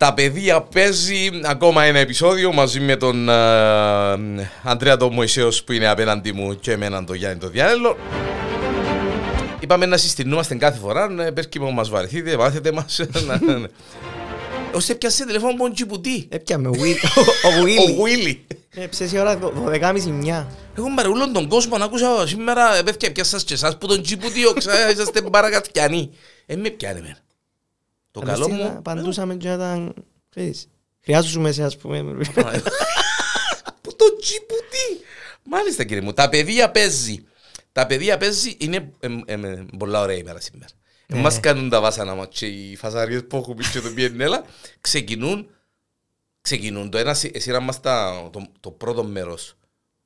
Τα παιδεία παίζει ακόμα ένα επεισόδιο μαζί με τον ε, Αντρέα τον Μωυσέος που είναι απέναντι μου και εμένα τον Γιάννη τον Διάνελο. Είπαμε να συστηνούμαστε κάθε φορά, ε, πες και μου μας βαρεθείτε, μάθετε μας. να- να- Ως έπιασε τηλέφωνο από τον Τζιπουτί, Έπιαμε ο Βίλ- ο ο Βίλι. Βουίλι. Έψες η ώρα 12.30 Εγώ παρεούλον τον κόσμο να ακούσα σήμερα, ε, παιδιά, πιάσας και εσάς που τον Τζιπουτί, ο ξα- είσαστε παρακατιανοί. Ε, με πιάνε με. Το καλό μου... Απαντούσαμε και ήταν... ξέρεις, Χρειάζομαι σε ας πούμε. Που το Τζιπουτί. Μάλιστα κύριε μου. Τα παιδεία παίζει. Τα παιδεία παίζει είναι εμ, εμ, εμ, πολλά ωραία ημέρα σήμερα. Ναι. Ε, μας κάνουν τα βάσανα μας και οι φασαρίες που έχουμε και το πιενέλα ξεκινούν, ξεκινούν. Το ένα σι- σειρά μας τα, το, το πρώτο μέρος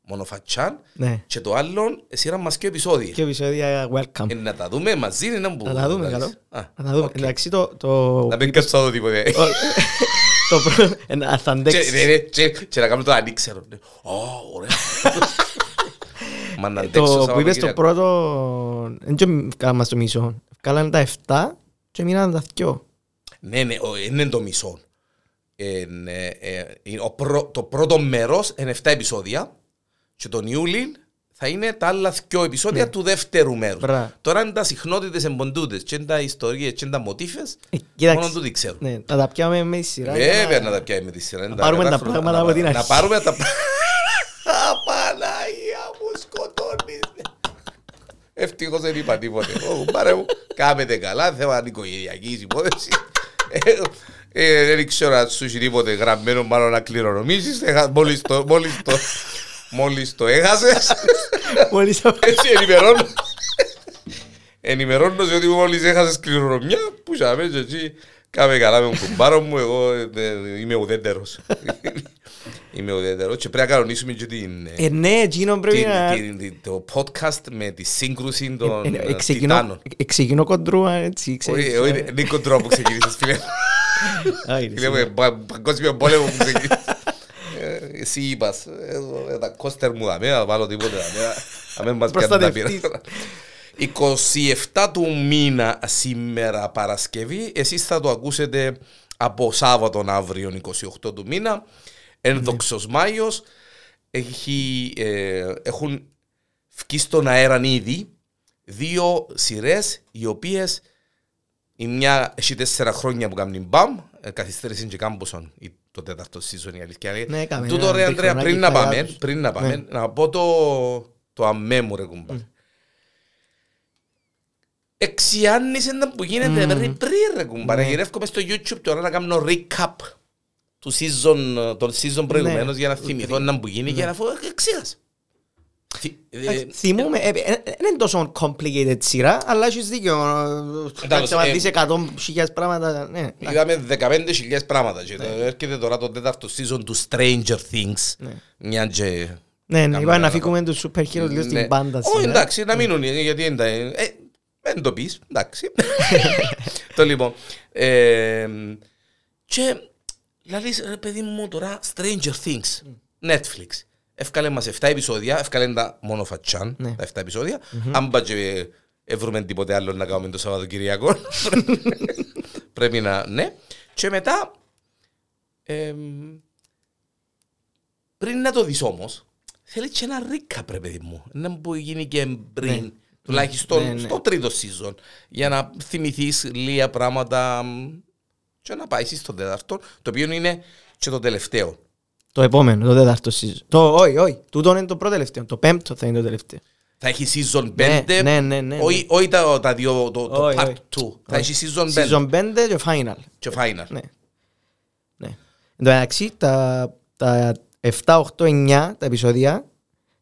μονοφατσάν Ναι. και το άλλο σειρά μας και επεισόδια. Και επεισόδια welcome. Ε, να τα δούμε μαζί είναι να Να τα δούμε καλό. Α, Να τα δούμε. οκ. Εντάξει το... το- Να μην κάτσω να δω τίποτε. Το πρώτο... ένα- Θα Και- αντέξει. ναι, ναι, και- Και να κάνουμε το ανήξερο. Ναι. Ω, ωραία. Μα να αντέξω Το που είπες το Σαββατοκύριακο. πρώτο... Δεν και κάναμε στο μισό. Βκάλαν τα 7 και μείναν τα 2. Ναι, ναι, ο- είναι το μισό. Ε, ναι, ε, είναι ο πρω- Το πρώτο μέρος είναι 7 επεισόδια και τον Ιούλιν θα είναι τα άλλα δύο επεισόδια του δεύτερου μέρους. Ναι. Μπράβο. Τώρα είναι τα συχνότητες εμποντούτες και είναι τα ιστορίες και είναι τα μοτίφες. Ε, κοίταξε. Μόνο τούτοι ξέρουν. Ναι, να τα πιάμε με τη σειρά. Βέβαια για να τα πιάει με τη σειρά. είναι πάρουμε τα κατάφροντα. πράγματα Να- από την Να αρχή. πάρουμε τα Απαναγία μου σκοτώνεις. Ευτυχώς δεν είπα τίποτε. Ω, Πάρε μου, κάμετε καλά, θέμα νοικογενειακής υπόθεση. Ε, ε, Δεν ξέρω αν σου έχει τίποτε γραμμένο μάλλον να κληρονομήσεις. Έχα- Μόλις το, μόλις το, μόλις το έχασες. Μόλις το- Έτσι ενημερώνω. Ενημερώνω σε ότι μόλις έχασες κληρονομιά, που σάμε και έτσι κάμε καλά με τον κουμπάρο μου, εγώ ε, ε, είμαι ουδέτερος. Είμαι ουδέτερος και πρέπει να κανονίσουμε και την, ε, Ε, ναι, εκείνο πρέπει την- να... την- την- το podcast με τη σύγκρουση των Ε, ε, ε, ξεκινώ- τιτάνων. ε, Ξεκινώ κοντρούα, έτσι, ξέρεις. Όχι, όχι, δεν είναι κοντρό που ξεκίνησες φίλε. Άι, ρε, Φίλε μου, σίγουρα. ε, πα- παγκόσμιο πόλεμο που ξεκίνησες. Ε, Εσύ είπας, ε, ε, τα κόστερ μου δαμέ, να βάλω τίποτε δαμέ, να μην μας πιάνουν τα Προστατευτής. πειράματα. 27 του μήνα σήμερα Παρασκευή, εσείς θα το ακούσετε από Σάββατον αύριο 28 του μήνα. Ένδοξος Μάιος, έχει, ε, έχουν βγει στον αέρα ήδη δύο σειρές οι οποίες η μια έχει τέσσερα χρόνια που κάνει μπαμ, ε, καθυστέρησε και κάμποσον η- το τέταρτο season η αλήθεια. είναι. Ναι, έκαμε Τούτο ένα ρε Ανδρέα, τριχρονάκι πριν να καλά πάμε, τους. πριν να πάμε, Ναι. να πω το, το αμέ μου ρε κουμπά. Εξιάννησε να που γίνεται πριν πριν ρε κουμπά. Ναι. Ρε γυρεύκομαι στο YouTube τώρα να κάνω recap του season, των season προηγουμένως για να θυμηθώ να που γίνει και να πω εξήγασε. Θυ- ε, Εντάξει, Θυμούμαι, ε, ε, ε, δεν είναι τόσο complicated σειρά, αλλά έχεις δίκιο. Εντάξει, Να ε, δεις εκατό χιλιάδες πράγματα, ναι. Είδαμε 15.000 πράγματα και το- έρχεται τώρα το τέταρτο season του Stranger Things. Ναι. Μια και... Ναι, ναι, Κάμε είπαμε να ένα φύγουμε τους super heroes λίγο Ναι. στην πάντα. Όχι, σήμερα. εντάξει, να μείνουν γιατί δεν τα... Ε, δεν το πεις, εντάξει. το λοιπόν. ε, και λαλείς, ρε παιδί μου τώρα, Stranger Things, Netflix. Έφκαλε μας 7 επεισόδια, έφκαλε τα μόνο φατσάν, Ναι. τα 7 επεισόδια. Αν πά και έβρουμε τίποτε άλλο να κάνουμε το Σαββατοκυριακό, πρέπει να, ναι. Και μετά, εμ, πριν να το δεις όμως, θέλει και ένα ρίκα πρέπει παιδί μου. Να που γίνει και πριν, Ναι. τουλάχιστον Ναι, ναι. στο τρίτο season, για να θυμηθείς λίγα πράγματα μ, και να πάει στο τέταρτο, το οποίο είναι και το τελευταίο. Το επόμενο, το τέταρτο season. Το, όχι, όχι, τούτο είναι το πρώτο τελευταίο. Το πέμπτο θα είναι το τελευταίο. Θα έχει season 5, Ναι, ναι, ναι, ναι, όχι, όχι τα, τα δύο, το, το Όχι, part όχι. 2. Θα έχει season 5 Season 5 και final. και final. Ναι. ναι. Εν τω μεταξύ, τα, τα 7, 8, 9 τα επεισόδια,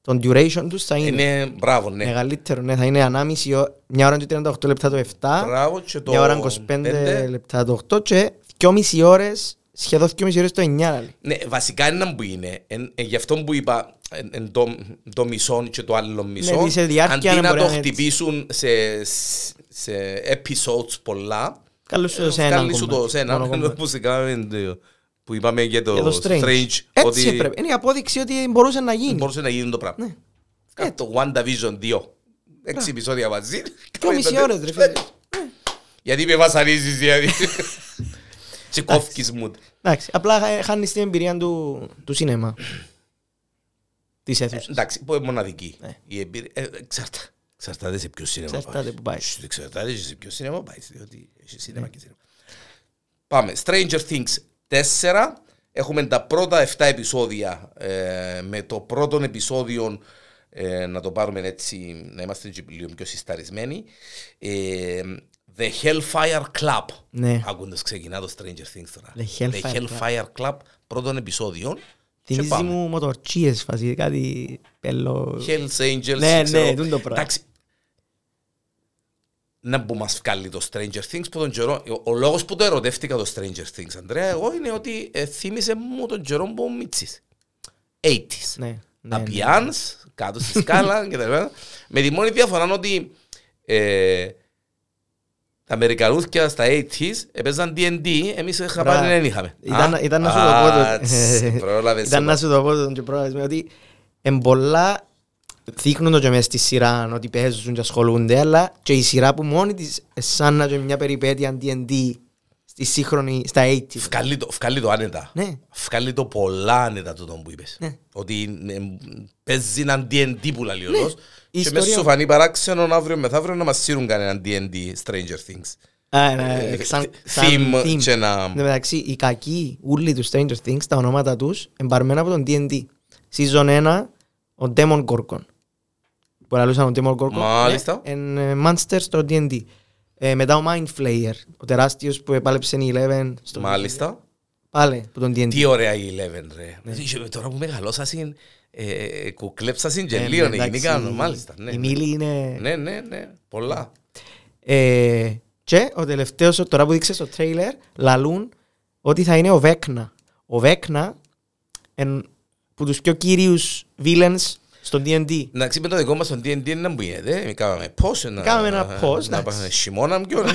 τον duration τους θα είναι Είναι, μπράβο, ναι. μεγαλύτερο. Ναι, θα είναι ανάμιση, ω- μια ώρα και 38 λεπτά το 7, Μπράβο και το μια ώρα 25 πέντε. λεπτά το 8 και 2,5 ώρες, σχεδόν 2,5 ώρες το 9. δηλαδή. Ναι, βασικά είναι που είναι. Εν, εν, γι' αυτό που είπα εν, εν το, το μισό και το άλλο μισό. Ναι, σε διάρκεια αντί να να μπορεί το να είναι έτσι. χτυπήσουν σε, σε episodes πολλά, Καλώς σου σε ένα βγάλει σου το κομμάτι, σε ένα. μόνο κομμάτι. Που σε κάναμε το- που είπαμε για το, Για το Strange. Strange, Έτσι ότι έπρεπε. Είναι η απόδειξη ότι μπορούσε να γίνει. μπορούσε να γίνει το πράγμα. Ναι. Κάτω το WandaVision 2. Έξι επεισόδια μαζί. Δυο μισή ώρες ρε φίλε. Γιατί με βασανίζεις, δηλαδή. Και κόφκεις μου. Εντάξει, απλά ε, χάνεις την εμπειρία του, του σινέμα. Της αίθουσας. Εντάξει, που είναι μοναδική. Ναι. Η εμπειρία... ε, εξαρτά- Εξαρτάται σε ποιο σινέμα Εξαρτάται πάεις. που πάεις. Σ, Εξαρτάται σε ποιο σινέμα πάεις. Διότι έχει σινέμα και σινέμα. Πάμε. Stranger Things 4. Έχουμε τα πρώτα 7 επεισόδια. ε, με το πρώτο επεισόδιο ε, να το πάρουμε έτσι, να είμαστε και λίγο πιο συσταρισμένοι. Ε, The Hellfire Club. Ναι. Ακούγοντας ξεκινά το Stranger Things τώρα. The Hellfire Club. Hellfire Club, πρώτον επεισόδιο. Και Θυμίζει πάμε. μου μοτορτσίες φάση, κάτι πέλο... Hells Angels. Ναι, ξέρω. ναι, τούτο το πράγμα. Εντάξει. Να που μας βγάλει το Stranger Things που τον καιρό, ο, ο λόγος που το ερωτεύτηκα το Stranger Things, Αντρέα, εγώ είναι ότι ε, θύμισε μου τον καιρό που μίτσις. 80s. Ναι, ναι, Τα ναι. πιάνς, κάτω στη σκάλα και τα λοιπά. Με τη μόνη διαφορά ότι ε, τα Αμερικανούθια στα 80s έπαιζαν D&D, εμείς είχα Μπράβο. πάρει δεν είχαμε. Ήταν, Α, ήταν να σου το πω α, το... τς, πρόλαβες. Ήταν να σου το πω το και πρόλαβες με ότι εν πολλά δείχνουν το και μες στη σειρά ότι παίζουν και ασχολούνται αλλά και η σειρά που μόνη της ε, σαν να και μια περιπέτεια D&D στη σύγχρονη, στα 80s. Βγάλει το, βγάλει το άνετα. Ναι. Βγάλει το πολλά άνετα τούτο που είπες. Ναι. Ότι ε, παίζει έναν D&D που λέει ο λόγος. Η Και ιστορία- μέσα σου φανεί παράξενο αύριο μεθαύριο να μας σύρουν κανέναν D&D Stranger Things. Α, ναι, Ε, σαν- theme σαν theme. και να- Εν τω μεταξύ, οι κακοί ούλοι τους Stranger Things, τα ονόματα τους, εμπαρμένα από τον D&D. Season 1, ο Demon Gorgon. Που λαλούσαν ο Demon Gorgon. Μάλιστα. Ναι, εν ε, Monster στο D&D. Ε, μετά ο Mind Flayer, ο τεράστιος που επάλεψε η Eleven. Στο Μάλιστα. Πάλι, που τον D&D. Τι ωραία η Eleven ρε. Και Τώρα που μεγαλώσασαν, ε, κουκλέψασαν και Ναι, λίγο εντάξει, γενικά. Μάλιστα. ναι, Η ναι. Μίλη είναι... Ναι, ναι, ναι. Πολλά. Ε, και ο τελευταίος, τώρα που δείξες στο τρέιλερ, λαλούν ότι θα είναι ο Βέκνα. Ο Βέκνα, εν, που τους πιο κύριους villains στο D&D. Εντάξει, με το δικό μας τον D&D είναι να μου γίνεται. Κάναμε πώς. να- Κάναμε ένα να- πώς, Να εντάξει. πάμε χειμώνα πιο. να-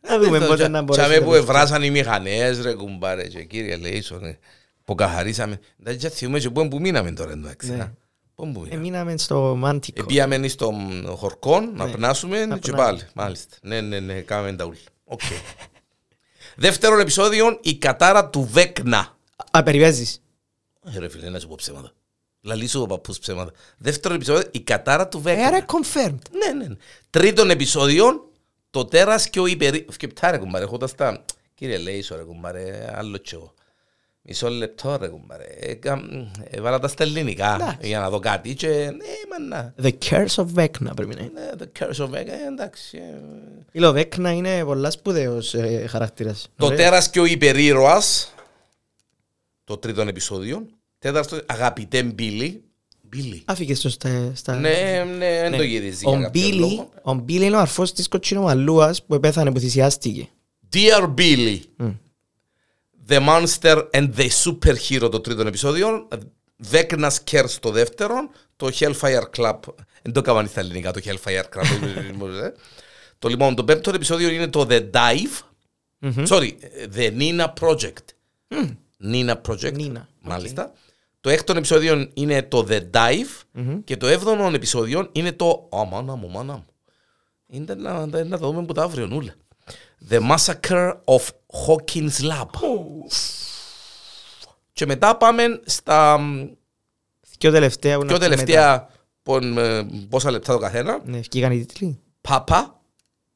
Να δούμε πότε να Τσάμε μπορέσουμε. που ευράσαν οι μηχανές ρε κουμπάρε και κύριε Λέισον ε, που καθαρίσαμε. Εντάξει και θυμούμε και πού που μείναμε τώρα εντάξει. Ναι. να. Πού που μείναμε. Εμείναμε στο Μάντικο. Επίαμε στον χορκό να Ναι. πνάσουμε Να και πνάσουμε. πάλι. Μάλιστα. Ναι, ναι, ναι, κάναμε τα ούλα. Οκ. Δεύτερον επεισόδιο, η κατάρα του Βέκνα. Α, περιβέζεις. Ε, Ρε φίλε, να σου πω ψέματα. Λαλήσω ο παππούς ψέματα. Δεύτερο επεισόδιο, η κατάρα του Ε, άρα Βέκνα. confirmed. Ναι, ναι. ναι. Τρίτον επεισόδιο, το τέρας και ο υπερή... Σκεπτά ρε κουμπάρε, έχοντας τα... Κύριε Λέισο ρε κουμπάρε, άλλο κι εγώ. Μισό λεπτό ρε κουμπάρε. Έκα- Έβαλα τα στα ελληνικά Εντάξει. για να δω κάτι και... Ναι, μανά. The Curse of Vecna πρέπει να είναι. Ναι, το Curse of Vega, ε, εντάξει. ε. Φίλε, Ο Vecna είναι πολλά σπουδαίος ε, χαρακτήρας. Το Ωραίο. τέρας και ο υπερήρωας, το τρίτο επεισόδιο. Τέταρτο, αγαπητέ Μπίλι. Μπίλι. Άφηκες στο στα... στα- Ναι, ναι, δεν Ναι. το γυρίζει Ο για κάποιον Μπίλι, λόγο. ο Μπίλι είναι ο αρφός της κοτσινομαλούας που επέθανε, που θυσιάστηκε. Dear Billy. Μμ. The Monster and the Superhero το τρίτο επεισόδιο. Vecna's Curse το δεύτερο. Το Hellfire Club. Δεν το έκαναν στα ελληνικά το Hellfire Club. ε. το λοιπόν, το πέμπτο επεισόδιο είναι το The Dive. Sorry, The Nina Project. Nina Project. Nina, Μάλιστα. Το έκτο επεισόδιο είναι το The Dive. Και το έβδομο επεισόδιο είναι το Α, μάνα μου, μάνα μου. Είναι να, να, να το δούμε που τα αύριο νουλα. The Massacre of Hawkins Lab. Και μετά πάμε στα μ, Και τελευταία που να πιο πούμε τελευταία πον- ε, πόσα λεπτά το καθένα. τα- Ναι, βγήκαν οι τίτλοι. Πάπα.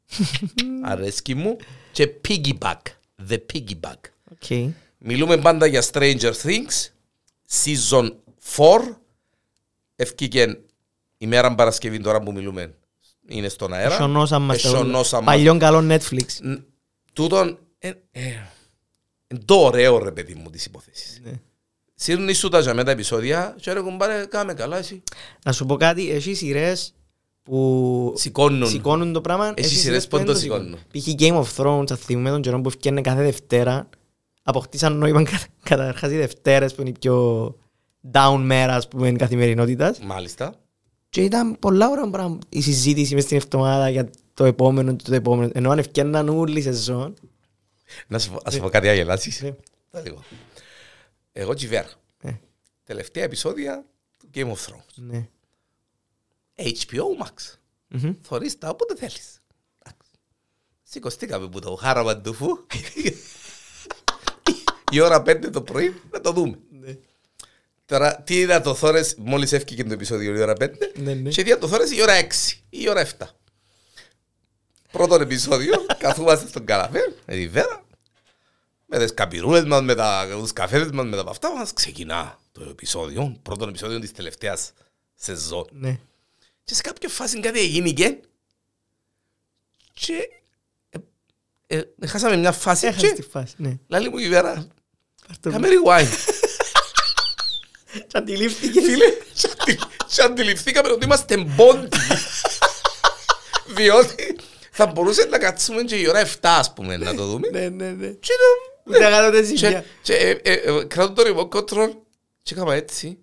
Αρέσκει μου. Και Piggyback. The Piggyback. Οκ. Μιλούμε πάντα για Stranger Things. Season 4. Ευκήκε η μέρα Παρασκευή τώρα που μιλούμε. Είναι στον αέρα. Εσονόσαν μας τα Εσονόσαν όλα. μας. Παλιόν καλό Netflix. Ν- Τούτον ε, ε, είναι το ωραίο ρε παιδί μου της υπόθεσης. Ναι. Σύρνεις σου τα για με τα επεισόδια και ρε κουμπάρε κάμε καλά εσύ. Να σου πω κάτι, έχει σειρές που Σηκώνουν. σηκώνουν το πράγμα. Έχει έχει σειρές που δεν δεν το σηκώνουν. Π.χ. Game of Thrones, θα θυμούμε τον καιρό που φτιάνε κάθε Δευτέρα. Αποκτήσαν νόημα κα- καταρχάς οι Δευτέρες που είναι η πιο down μέρα ας πούμε καθημερινότητας. Μάλιστα. Και ήταν πολλά ωραία πράγμα η συζήτηση μες στην εβδομάδα για το επόμενο και το επόμενο. Ενώ αν ευκαιρναν όλη η σεζόν. Να σου πω- ας σου πω κάτι αγελάσεις. Ναι. Τα λίγο. Εγώ τσιβέρα. Ε, Τελευταία επεισόδια του Game of Thrones. ναι. HBO Max. Μμμ. Θωρείς τα όποτε θέλεις. Εντάξει. Σηκωστήκαμε που το χάρα παντουφού. Η ώρα πέντε το πρωί να το δούμε. Ναι. Τώρα, τι είδα το Θόρες, μόλις έφυγε το επεισόδιο η ώρα 5 Ναι, ναι. και είδα το Θόρες η ώρα 6 ή η ώρα 7. Πρώτο επεισόδιο, καθούμαστε στον καλαφέ, με τη Βέρα, με τις καπιρούλες μας, με τα, τους καφέδες μας, με τα αυτά μας, ξεκινά το επεισόδιο, πρώτο επεισόδιο της τελευταίας σεζόν. Ναι. Και σε κάποια φάση κάτι έγινε και και ε, ε, χάσαμε μια φάση Έχασες τη και φάση. Ναι. λάλη μου η Βέρα, Πάρ' το κάμε rewind. Και αντιλήφθηκε. Φίλε, σε αντι- σε αντιληφθήκαμε ότι είμαστε μπόντι. Διότι θα μπορούσε να κάτσουμε και η ώρα 7 ας πούμε να το δούμε. Ναι, ναι, ναι. Και να- Ούτε αγάπη και- ζημιά. και, ε, ε, ε, κρατώ το remote control και έκανα έτσι.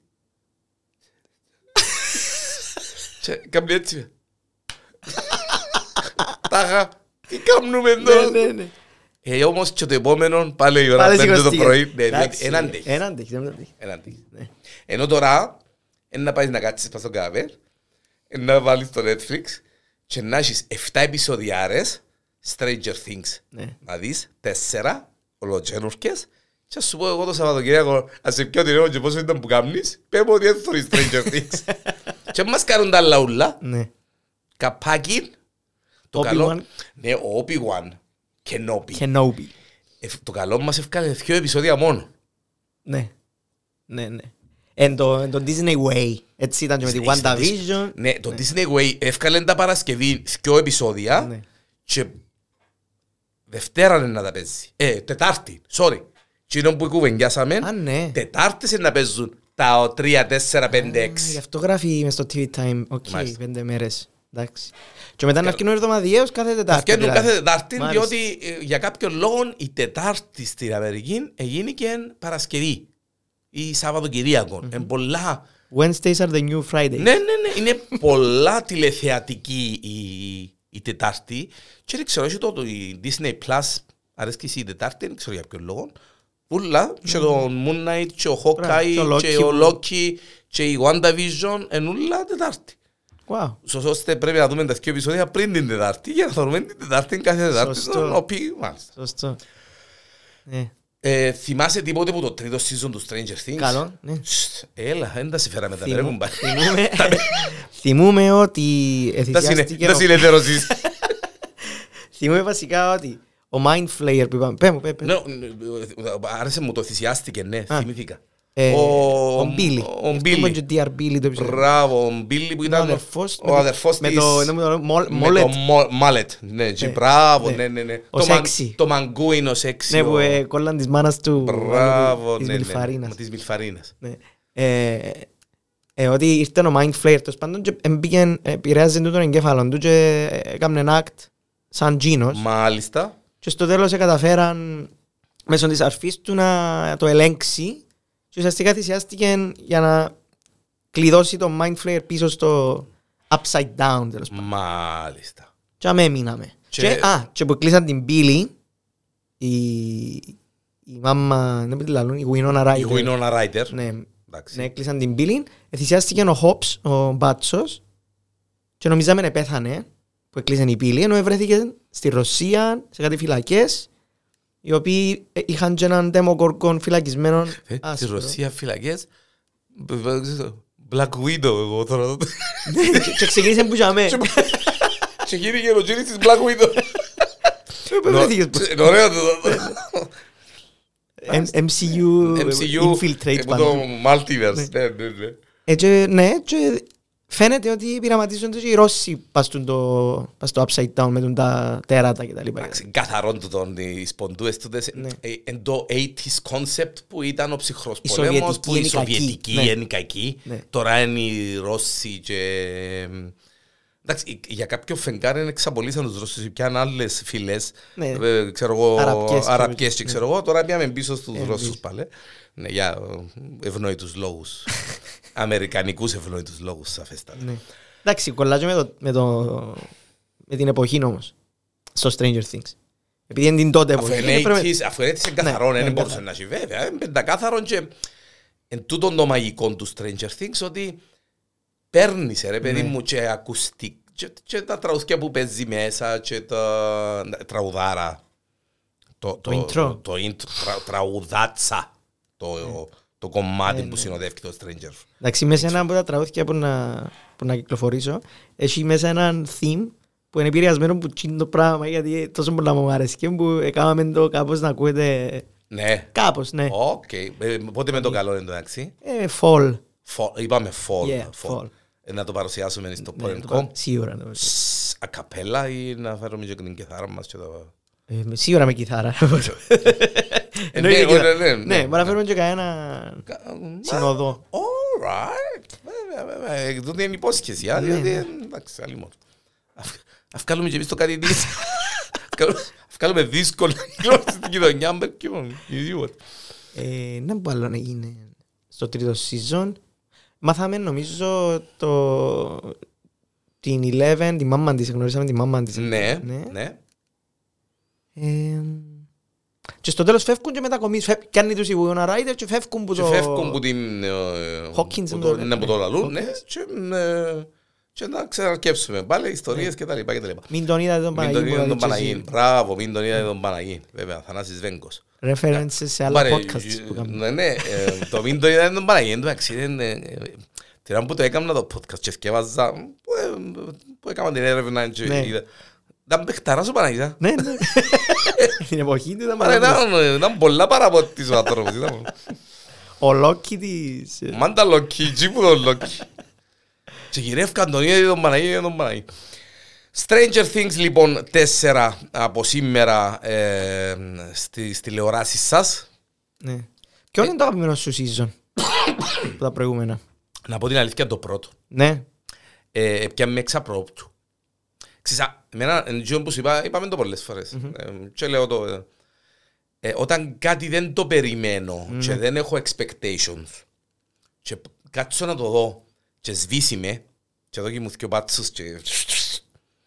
Και έκανα έτσι. Τάχα, τι κάνουμε Ναι, τώρα. ναι, ναι. Ε, όμως και το επόμενο πάλι η ώρα Πάλι 5 το σηκωστήκες. πρωί. Ναι, διότι Εντάξει, έναν ναι. τέχει. Έναν τέχει, δεν τέχει. Έναν τύχη. Ναι. Ενώ τώρα, είναι να πάεις να κάτσεις πας στον καβέ, είναι να βάλεις το Netflix και να έχεις 7 επεισοδιάρες Stranger Things. Ναι. Να δεις 4 ολοτζένουρκες και ας σου πω εγώ το Σαββατοκύριακο, ας σε πιω την ώρα και πόσο ήταν που κάνεις, πέμπω ότι έθω οι Stranger Things. και μας κάνουν τα άλλα ούλα, Ναι. καπάκι, το Obi-Wan. καλό, ναι, ο Obi-Wan, Kenobi. Kenobi. Ε, Το καλό μας έφκανε δύο επεισόδια μόνο. Ναι. Ναι, ναι. Εν το, εν το Disney Way. Έτσι ήταν και με τη Στη- στη- WandaVision. Ναι, το Disney Way έφκαλε τα Παρασκευή δυο επεισόδια Ναι. και Δευτέρα είναι να τα παίζει. Ε, Τετάρτη, sorry. Τι είναι που κουβεντιάσαμε, Α, ναι. Τετάρτες είναι να παίζουν τα 3, 4, 5, Α, 6. Γι' αυτό γράφει μες στο TV Time. Οκ, Μάλιστα. πέντε μέρες. Εντάξει. Και μετά να αρκινούν εβδομαδιαίως κάθε Τετάρτη. Φτιάχνουν δηλαδή. κάθε Τετάρτη, Μάλιστα. διότι ε, για κάποιον λόγο η Τετάρτη στην Αμερική έγινε και Παρασκευή ή Σαββατοκυριακό. Είναι πολλά Wednesdays are the new Friday. Ναι, ναι, ναι. Είναι πολλά τηλεθεατική η, η Τετάρτη. Και δεν ξέρω, έχει το, το η Disney Plus αρέσκει η Τετάρτη, δεν ξέρω για ποιον λόγο. Ούλα, και το Moon Knight, και ο Μπράβο, και ο Hawkeye, Loki και ο που- Loki, και η WandaVision, εν ούλα Τετάρτη. Wow. Σωστό, ώστε πρέπει να δούμε τα δύο επεισόδια πριν την Τετάρτη, για να δούμε την Τετάρτη κάθε Τετάρτη. Σωστό. στον οποίο- μάλιστα. Σωστό. Ναι. Ε, θυμάσαι τίποτε που το τρίτο season του Stranger Things; Καλό. Ναι. Σστ, Έλα, δεν τα σε φέραμε τα Θυμού- μέρα κουμπάρ. θυμούμε- Θυμούμε ότι Τα συνε- εθισιάστηκε τα ο- συνεταιρώσεις. Θυμούμε βασικά ότι ο Mind Flayer που είπαμε. Πέ μου, πέ, πέ. Ναι, άρεσε μου το θυσιάστηκε, ναι, Α. θυμήθηκα. Ε, ο- Ο Μπίλι. ο Μπίλι. και DR Billy το επεισόδιο. Μπράβο, ο Μπίλι που Ο ήταν αδερφός ο αδερφός με της... το- με το μολ- με μόλετ. το μο- μάλετ. Ναι, και Ναι, μπράβο, ναι. ναι, ναι, ναι. Ο Το μαν- σεξι. Το μαγκού είναι ο σεξι. Ναι, ο- που ε, κόλλαν της μάνας του. Μπράβο, της ναι, ναι. Μιλφαρίνας. Με Της Μιλφαρίνας. Ναι. Ε, ε, ότι ήρθε ο Mind Flayer τέλος πάντων και έμπηκε, επηρέαζε του τον εγκέφαλο του και έκαμε ένα act σαν Τζίνος Μάλιστα. και στο τέλος καταφέραν μέσω της αρφής του να το ελέγξει και ουσιαστικά θυσιάστηκε για να κλειδώσει το Mind Flayer πίσω στο upside down τέλος πάντων. Μάλιστα. Και αμέ μείναμε. Και- Και, α, και που κλείσαν την πύλη η, η μάμα, δεν με τη λαλούν, η Winona Ryder. Η Winona Ryder. Ναι, Εντάξει. ναι, κλείσαν την πύλη. Εθυσιάστηκε ο Χόπς, ο Μπάτσος και νομίζαμε να πέθανε που έκλεισαν η πύλη, ενώ βρέθηκε στη Ρωσία, σε κάτι φυλακές οι οποίοι ε, είχαν και έναν τέμο φυλακισμένο. Ε, Στη άσπρο. Ρωσία φυλακές. μπ- μπ- ξέρω, Black Widow εγώ τώρα. Ναι, και- και ξεκίνησε που είχαμε. Και γίνηκε ο Τζίνης της Black Widow. Πού βρέθηκες που- Είναι ωραίο το... M- MCU, MCU infiltrate από το πάντων. Multiverse. Ναι, ναι, ναι. Ε, και, ναι, και φαίνεται ότι πειραματίζονται και οι Ρώσοι πας στον το, πας στο upside down με τον τα τέρατα και τα λοιπά. Εντάξει, καθαρόν του τον οι σποντούες τούτες. Ναι. Ε, Εν το 80s concept που ήταν ο ψυχρός Η πολέμος, Σοβιετική που η είναι κακή. Σοβιετική Ναι. είναι κακή. Ναι. Τώρα είναι οι Ρώσοι και... Εντάξει, για κάποιο φεγγάρι είναι εξαπολύσαν τους Ρώσους, πιάνε άλλες φυλές, Ναι. ε, ξέρω εγώ, Αραπικές και- αραπικές και ναι. ξέρω εγώ, τώρα πιάμε πίσω στους Ε, Ρώσους πίσω. πάλι. Ναι, για ε, ευνόητους λόγους. Αμερικανικούς ευνόητους λόγους, σαφέστατα. Ναι. Εντάξει, κολλάζει με, το, με, το, με την εποχή όμως, στο Stranger Things. Επειδή είναι την τότε Αφού εποχή. είναι ε, πρέπει- 80s, αφού είναι έτσι καθαρό, Ναι, δεν ναι, μπορούσε καθαρό. να έχει βέβαια. Είναι πεντακάθαρο και εν τούτον το μαγικό του Stranger Things ότι παίρνεις ρε παιδί Ναι. μου και ακουστικ και, και τα τραγουδιά που παίζει μέσα και τα τραγουδάρα. Το, Το intro. Το, το intro, τρα, τραγουδάτσα. Το, το κομμάτι Ναι, που ναι. συνοδεύει το Stranger. Εντάξει, μέσα ένα από τα τραγούδια που να, που να κυκλοφορήσω, έχει μέσα έναν theme που είναι επηρεασμένο που τσιν το πράγμα, γιατί τόσο πολλά μου αρέσει και που έκαναμε το κάπως να ακούεται Ναι. κάπως, ναι. Οκ. Ε, Πότε με το καλό είναι το εντάξει. Ε, fall. Φο- Είπαμε fall. Yeah, fall. fall. Ε, Να το παρουσιάσουμε στο Ναι, το Porn.com. πα- Σίγουρα. το- Ακαπέλα ή να φέρουμε και την κιθάρα μας και το... Ε, με- Σίγουρα με κιθάρα. Ε, Εννοείται ναι, κιθάρα. ναι, ναι, Ναι, ναι. μπορεί να φέρουμε και κανένα συνοδό. Alright. Βέβαια, βέβαια. Ε, Τούτη είναι υπόσχεση, α, Ναι, διότι ναι. εντάξει, άλλη μόνο. Αυ- Αυκάλουμε και εμείς το κάτι της. Αυκάλουμε- Αυκάλουμε δύσκολα γλώσσα στην κοινωνιά μου και μόνο. Ιδιότητα. Ε, Να που άλλο να γίνει στο τρίτο season. Μάθαμε νομίζω το... την 11, τη μάμα της, γνωρίσαμε τη μάμα της. Ναι, ναι. Ε, και στο τέλος φεύγουν και μετακομίσεις. Φεύγουν, Κάνει τους η Winona Ryder και φεύγουν που Και το... φεύγουν που την... ε, Hawkins, που μου το- το Ναι, λένε. που το λαλούν, ναι. Hawkins. Και, ε, Και να ξαναρκέψουμε πάλι ιστορίες και τα λοιπά και τα λοιπά. Μην τον είδατε τον Μην τον Παναγί. είδε που τον θα Παναγί. δείξει Μπράβο, μην τον είδε τον Παναγί. Βέβαια, Θανάσης Βέγκος. References σε άλλα Πάρε, podcasts που κάνουμε. Ναι, ναι, ε, το μην το είδε τον Παναγί. Εντάξει, είναι, ε, ε, την ώρα που το έκανα το podcast και σκεύαζα, που, ε, που έκανα την έρευνα και Ναι. είδα. Ήταν παιχταράς ο Παναγής, α. Ναι, ναι. Την εποχή του ήταν Άρα πάρα πολύ. ήταν, ήταν πολλά παραποτής ο άνθρωπος. ήταν. Ο Λόκι της... ε, Μάντα λοκί, τσι που τον λοκί. Και γυρεύκαν τον είδε τον Παναγί, είδε τον Παναγί. Stranger Things λοιπόν τέσσερα από σήμερα ε, στις τηλεοράσεις σας. Ναι. Ποιο είναι το αγαπημένο σου season; Από τα προηγούμενα. Να πω την αλήθεια το πρώτο. Ναι. Ε, πιάμε εξαπρόπτου. Ξέρεις, α, εμένα, εν τω που σου είπα, είπαμε το πολλές φορές. Ε, και λέω το... ε, ε, όταν κάτι δεν το περιμένω και δεν έχω expectations και π- κάτσω να το δω και σβήσει με και εδώ και μου θυκιο πάτσους και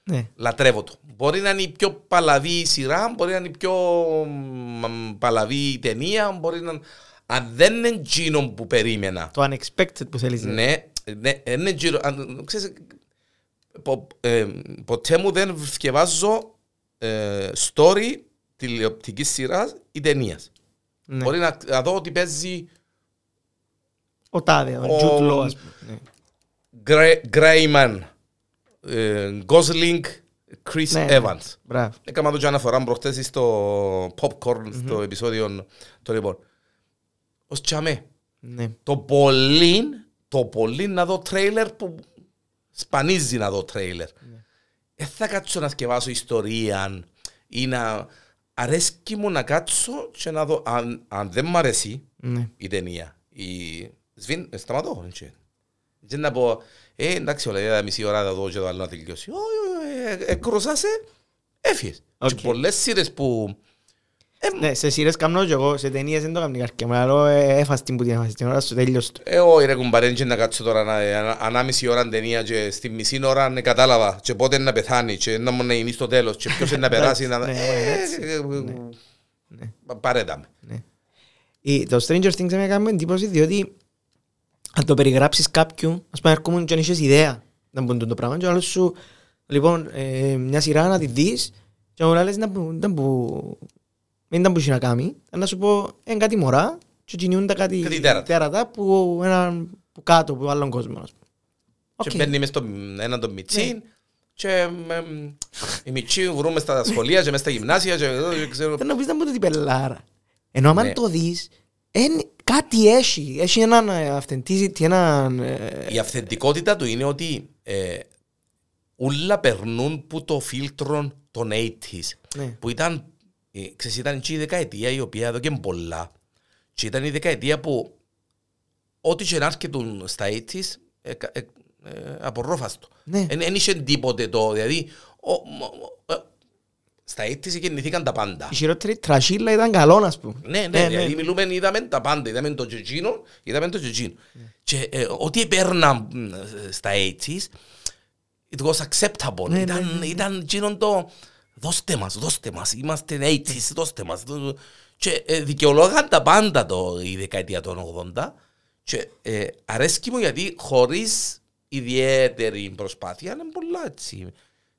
Ναι. λατρεύω το. Μπορεί να είναι η πιο παλαβή η σειρά, μπορεί να είναι η πιο μ, παλαβή η ταινία, μπορεί να... Αν δεν είναι εκείνο που περίμενα, Το unexpected που θέλεις. να- ναι, ναι, είναι γύρω. Αν- Ξέρεις, πο- ε, ποτέ μου δεν σκευάζω ε, story τηλεοπτικής σειράς ή ταινίας. Ναι. Μπορεί να, να δω ότι παίζει Ο Τάδε, ο Ο- Jude Law, ας πούμε. Ναι. Γκρέ- Greyman, ε, Gosling, Chris Ναι, ναι. Evans. Μπράβο. Έκανα το και αναφορά προχτές στο Popcorn, στο επεισόδιο το λοιπόν. Ως τσάμε. Ναι. Το πολύ, το πολύ να δω τρέιλερ που σπανίζει να δω τρέιλερ. Δεν θα κάτσω να σκευάσω ιστορία ή να... Αρέσκει μου να κάτσω και να δω αν, αν δεν μ' αρέσει Ναι. η ταινία. Η... Σβήν, ε, σταματώ. έτσι. Δεν να πω, ε, εντάξει, όλα, είδα μισή ώρα θα δω και το άλλο να τελειώσει. Όχι, όχι, ε, εκροσάσαι, έφυγες. Οκ. Και πολλές σειρές που... Ναι, σε σειρές κάνω και εγώ, σε ταινίες δεν το κάνω καρκιά. Μου λέω, ε, έφας την που την έφας, την ώρα σου τέλειωσε το. Ε, όχι ρε κουμπάρε, δεν να κάτσω τώρα να, ε, ανα- ανάμιση ώρα ταινία και στη μισή ώρα να κατάλαβα και πότε να πεθάνει και να μου να γίνει στο τέλος και ποιος είναι να περάσει να... Ναι, Ε, έτσι. ε, ε, Ναι. Παρέτα με. Ναι. Η- Το Stranger Things με έκανε εντύπωση διότι αν το περιγράψεις κάποιου, ας πούμε έρχομαι και αν είχες ιδέα να μπουν το πράγμα και ο άλλος σου, λοιπόν, ε, μια σειρά να τη δεις και μου λες να που, να που, δεν ήταν που είχε να κάνει, να σου πω, είναι κάτι μωρά και κινούνται κάτι Κάτι τέρατα. τέρατα που, έναν, που κάτω, από άλλον κόσμο. ας πούμε. Και Οκ. μπαίνει μες στο έναν τον Μιτσίν και εμ, οι Μιτσί βρούμε στα σχολεία και μες στα γυμνάσια και εδώ και ξέρω... Δεν νομίζεις να μου το την πελάρα. Ενώ άμα Ναι. το δεις, εν, κάτι έχει. Έχει έναν ε, authenticity, έναν... ε, Η αυθεντικότητα του είναι ότι ε, ούλα περνούν που το φίλτρο των 80s Ναι. που ήταν, ε, ξέρεις, ήταν και η δεκαετία η οποία εδώ και πολλά και ήταν η δεκαετία που ό,τι και να έρχεται στα 80s ε, κα- ε, ε, απορρόφαστο. Ναι. Δεν είχε τίποτε το, δηλαδή ο, μ- ε, στα 80s γεννηθήκαν τα πάντα. Η χειρότερη τρασίλα ήταν καλό, ας πούμε. Ναι, ναι, δηλαδή μιλούμε, είδαμε τα πάντα, είδαμε το τζετζίνο, είδαμε το τζετζίνο. Και ε, ό,τι έπαιρνα μ, στα 80s, it was acceptable. Ναι, ήταν, ναι, ναι, ναι. ήταν τζίνον το, δώστε μας, δώστε μας, είμαστε 80s, δώστε μας. δω- Και ε, δικαιολόγαν τα πάντα το, η δεκαετία των 80 και ε, αρέσκει μου γιατί χωρίς ιδιαίτερη προσπάθεια, είναι πολλά έτσι.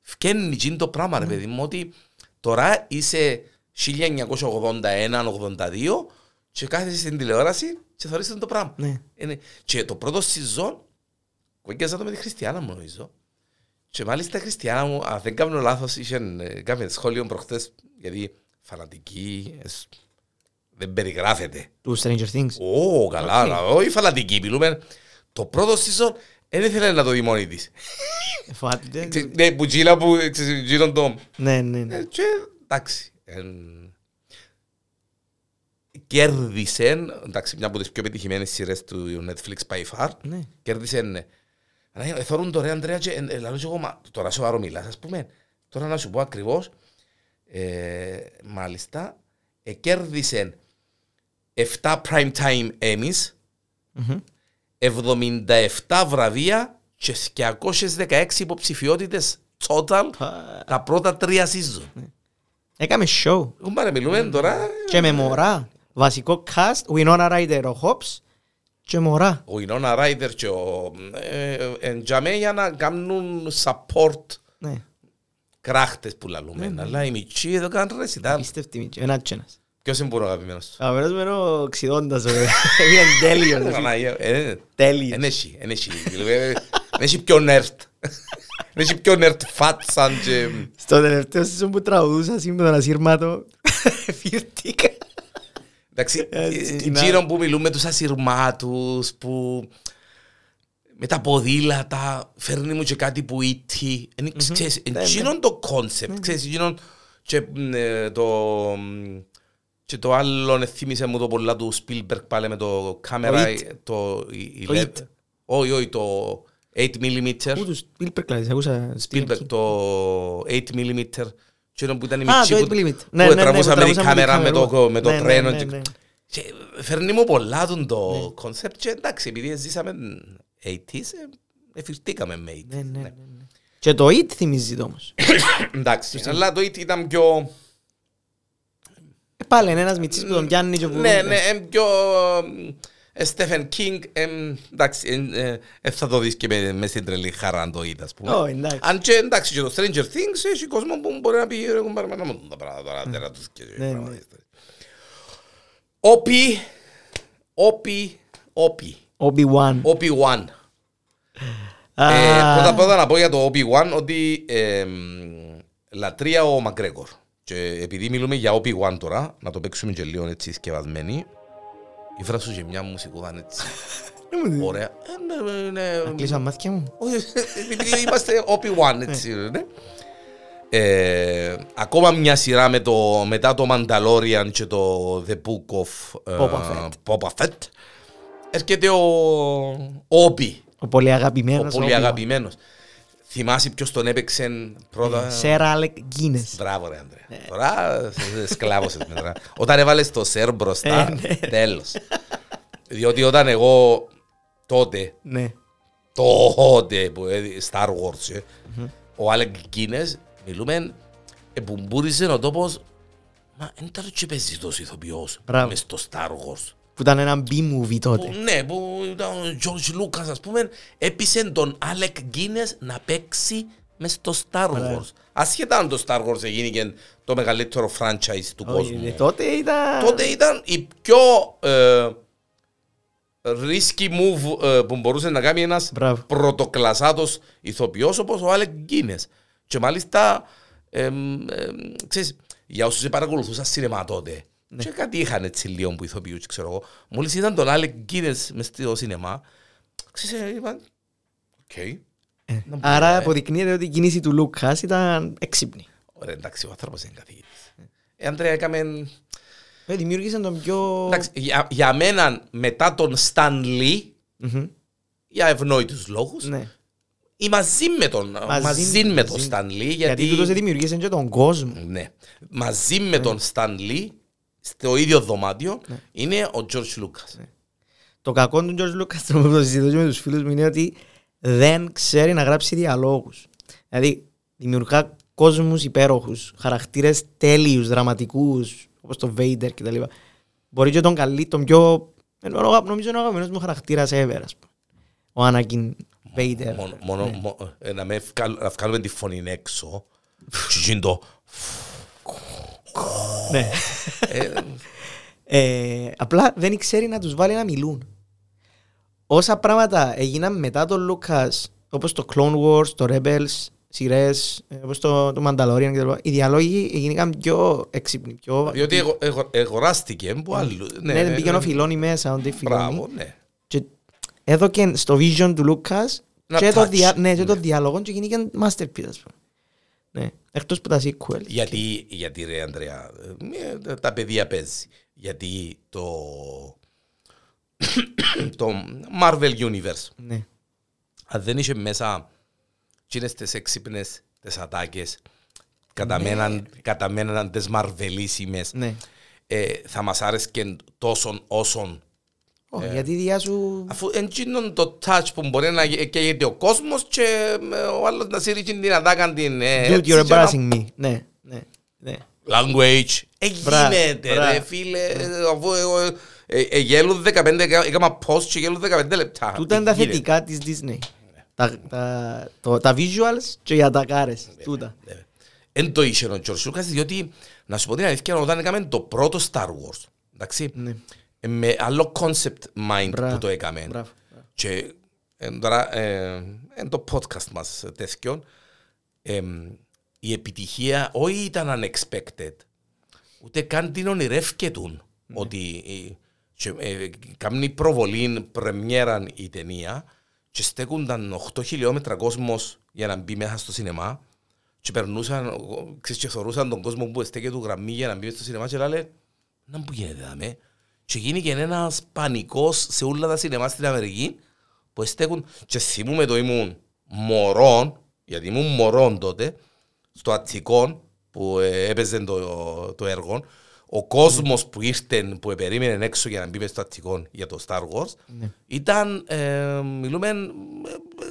Φκένει εκείνο το πράγμα, ρε παιδί μου, ότι τώρα είσαι 1981-82 και κάθεσαι στην τηλεόραση και θεωρείς το πράγμα. Ναι. Είναι- Και το πρώτο season, κουέγγιαζα το με τη Χριστιανά μου νομίζω. Και μάλιστα η Χριστιανά μου, αν δεν κάνω λάθος, είχε ε, κάποιο σχόλιο προχτές, γιατί φανατική, εσ- δεν περιγράφεται. Του Stranger Things. Ω, καλά, αλλά όχι φανατική, μιλούμε. Το πρώτο season δεν ήθελε να το δει μόνη της. Φάτε. Ξε- Ναι, που τζίλα που ξέρεις, τζίλον το... Ναι, ναι, ναι. Ε, Και εντάξει. εν- Κέρδισε, εντάξει, μια από τις πιο πετυχημένες σειρές του Netflix by far. Ναι. Κέρδισε, ναι. Αλλά ε, θεωρούν το ρε Αντρέα και ε, ε, λαλώ και εγώ, μα τώρα σοβαρό μιλάς, ας πούμε. Τώρα να σου πω ακριβώς, ε, μάλιστα, ε, κέρδισε 7 prime time Emmys, Μμμ. 77 βραβεία και 216 υποψηφιότητες total Πα- τα πρώτα τρία season. Έκαμε show. Έχουμε μιλούμε τώρα. Και με μωρά. Βασικό cast, Winona Ryder, ο Hobbs και μωρά. Ο Ινώνα Ράιντερ και ο ε, εντζαμέ για να κάνουν support Ναι, κράχτες που λαλούμε. Αλλά οι μητσοί εδώ κάνουν ρεσιτάλ. πίστευτη μίτσο. Ένα τσένας. Ποιος είναι που είναι ο αγαπημένος σου. Αγαπημένος μου είναι ο Ξιδόντας. ο- Είναι τέλειος. ρε. Παναγία, ε, Τέλειος. Εν έχει, εν έχει. Δηλαδή, Εν έχει πιο νερτ. Εν έχει πιο νερτ φατ σαν και... Στο τελευταίο season που τραγουδούσα σήμερα με τον ασύρματο, φύρτηκα. Εντάξει, Έτσι, κοινά. εκείνο που μιλούμε τους ασυρμάτους, που με τα ποδήλατα φέρνει μου και κάτι που ήτι. Ξέρεις, Ναι, εκείνο το κόνσεπτ, ξέρεις, εκείνο και μ, ε, το... μ, Και το άλλο ε, θύμισε μου το πολλά του Spielberg πάλι με το κάμερα, It. το... Το It. Όχι, όχι, το 8mm. Πού τους Spielberg κλάδες, ακούσα Spielberg, το 8mm. Και που ήταν η Α, μητσή το που, 8mm. Ναι, που ναι, ναι, τραβούσαμε που την τραβούσαμε κάμερα την με το, κάμερα. με το Ναι, ναι, τρένο. ναι, και- ναι. και φέρνει μου πολλά τον το concept και εντάξει, επειδή ζήσαμε 80s, ε, εφηρτήκαμε με 80s. Ναι, ναι, ναι. ναι, ναι. Και το It θυμίζεις το όμως. Εντάξει, αλλά το IT ήταν πιο... Ε, Πάλι είναι ένας μητσής που τον πιάνει και που... Ναι, ναι, ε, πιο... Stephen King, εντάξει, ε, ε, ε, θα το δεις και με, με στην τρελή χαρά αν το είδα, ας πούμε. Ω, εντάξει. Αν και εντάξει και το Stranger Things έχει κόσμο που μπορεί να πει ρε κουμπάρε να μου δουν τα πράγματα τώρα, δεν θα τους και Ναι, πράγματα. ναι. Όπι, όπι, όπι, Obi-Wan. όπι one. Α, Ε, Πρώτα πρώτα να πω για το Obi-Wan ότι ε, μ, λατρεία ο Μακρέγορ. Και επειδή μιλούμε για Obi-Wan τώρα, να το παίξουμε και λίγο έτσι σκευασμένοι, ήφερα σου και μια μουσικούδα έτσι. δεν μου δει. Ωραία. Ε, ναι, ναι, ναι. Κλείσα μάτια μου. Όχι, επειδή είμαστε Obi-Wan έτσι ναι. Ε, ακόμα μια σειρά με το, μετά το Mandalorian και το The Book of ε, Boba Fett. Boba Fett έρχεται ο Obi, Ο πολύ ο αγαπημένος. πολύ Obi-Wan. αγαπημένος. Θυμάσαι ποιος τον έπαιξε πρώτα; Σερ Άλεκ Γκίνες. Μπράβο ρε Ανδρέα. Τώρα σε- σκλάβωσες με τώρα. Όταν έβαλες το σερ μπροστά, Ε, ναι. τέλος. Διότι όταν εγώ τότε Ναι. τότε που έδι- Star Wars, ε, ο Άλεκ Γκίνες, μιλούμε, επουμπούριζε ο τόπος, μα δεν ήταν και παίζεις τόσο ηθοποιός Μπράβο. μες στο Star Wars. Που ήταν ένα B-movie τότε. Που, ναι, που ήταν ο George Lucas, ας πούμε, έπεισε τον Άλεκ Γκίνες να παίξει μες στο Star Wars. Ασχετά αν το Star Wars έγινε και το μεγαλύτερο franchise του Όχι, κόσμου. ε, Τότε ήταν... Τότε ήταν η πιο ε, risky move ε, που μπορούσε να κάνει ένας Μπράβο. πρωτοκλασσάτος ηθοποιός όπως ο Άλεκ Γκίνες. Και μάλιστα, εμ, εμ, ξέρεις, για όσους παρακολουθούσαν σινεμά τότε, Ναι. και κάτι είχαν έτσι λίγο που ηθοποιούς, ξέρω εγώ. Μόλις είδαν τον Alec Guinness μες στο σινεμά, ξέρεις, ε, είπαν, οκ. Ε, Να πούμε, Άρα ε. αποδεικνύεται ότι η κίνηση του Λούκας ήταν έξυπνη. Ωραία, εντάξει, ο άνθρωπος είναι καθηγητής. Ε, Αντρέα, έκαμε... Ε, Δημιούργησαν τον πιο... Εντάξει, για, για μένα μετά τον Stan Lee, Μμμ. για ευνόητους λόγους, Ναι. ή μαζί με τον, μαζί, με τον μαζί. Stan Lee, Γιατί γιατί... τούτος δημιουργήσε και τον κόσμο. ναι, μαζί με τον Stan Lee, στο ίδιο δωμάτιο, Ναι. είναι ο George Lucas. Το κακό του George Lucas, το που το συζητώ και με τους φίλους μου, είναι ότι δεν ξέρει να γράψει διαλόγους. Δηλαδή, δημιουργά κόσμους υπέροχους, χαρακτήρες τέλειους, δραματικούς, όπως το Vader κτλ. Μπορεί και τον καλεί, τον πιο... ενώ, Νομίζω είναι ο αγαπημένος μου χαρακτήρας ever, ας πούμε. Ο Anakin. Vader. Μόνο, μόνο, μο- ε, να, με βγάλ- να βγάλουμε τη φωνή έξω. Και γίνει το... Ναι. ε, Ε, απλά δεν ξέρει να τους βάλει να μιλούν. Όσα πράγματα έγιναν μετά τον Λούκας, όπως το Clone Wars, το Rebels, σειρές, ε, όπως το, το Mandalorian κτλ. Οι διαλόγοι έγιναν πιο έξυπνοι, πιο... Διότι εγω- εγω- εγωράστηκε που άλλου. ναι, δεν πήγαινε ο Φιλόνι μέσα, ο Dave Filoni. Μπράβο, ναι. Και έδωκε στο vision του Λούκας Ένα και, το, touch. δια, ναι, και το Ναι. διάλογο και γίνηκε masterpiece, ας πούμε. Ναι. Εκτός που τα sequel. Γιατί, γιατί ρε Ανδρέα, ε, τα παιδιά παίζει. Γιατί το, το Marvel Universe, Ναι. αν δεν είχε μέσα εκείνες τις έξυπνες τις ατάκες, καταμέναν, καταμέναν τις μαρβελίσιμες, ναι. ε, θα μας άρεσκε τόσο όσον Ω, γιατί η διά σου... Αφού εντζίνον το touch που μπορεί να γε- καίγεται ο κόσμος και ε, ο άλλος να σύρει την ατάκα την ε, Dude, έτσι you're και να- embarrassing me. Ναι, ναι, ναι. Language. Ε, Μπρα- γίνεται μπρα. ρε φίλε. ε, Αφού εγώ ε, ε, ε, γέλουν 15, έκα- έκανα post και γέλουν 15 λεπτά. Τούτα Τι είναι τα γίνεται. θετικά της Disney. Τα, τα, το, τα visuals και οι ατακάρες. Τούτα. Εν το είχε ο George Lucas διότι να σου πω την αλήθεια όταν έκαμε το πρώτο Star Wars εντάξει Ναι. ε, με άλλο concept mind Μπράβο, που το έκαμε. μπράβο. και ε, τώρα ε, εν το podcast μας ε, τέτοιον ε, η επιτυχία όχι ήταν unexpected ούτε καν την ονειρεύκετουν ότι ε, και, ε, κάνει προβολή πρεμιέραν η ταινία και στέκονταν 8 χιλιόμετρα κόσμος για να μπει μέσα στο σινεμά και περνούσαν, ο- ξέρεις, και θωρούσαν τον κόσμο που στέκεται του γραμμή για να μπει στο σινεμά και λέει να που γίνεται δάμε και γίνηκε ένας πανικός σε όλα τα σινεμά στην Αμερική που στέκουν και θυμούμαι το ήμουν μωρόν γιατί ήμουν μωρόν τότε στο Ατσικό που ε, έπαιζε το, το έργο ο κόσμος που ήρθε, που περίμενε έξω για να μπει μες στο Ατσικό για το Star Wars ήταν, ε, μιλούμε, ε, ε,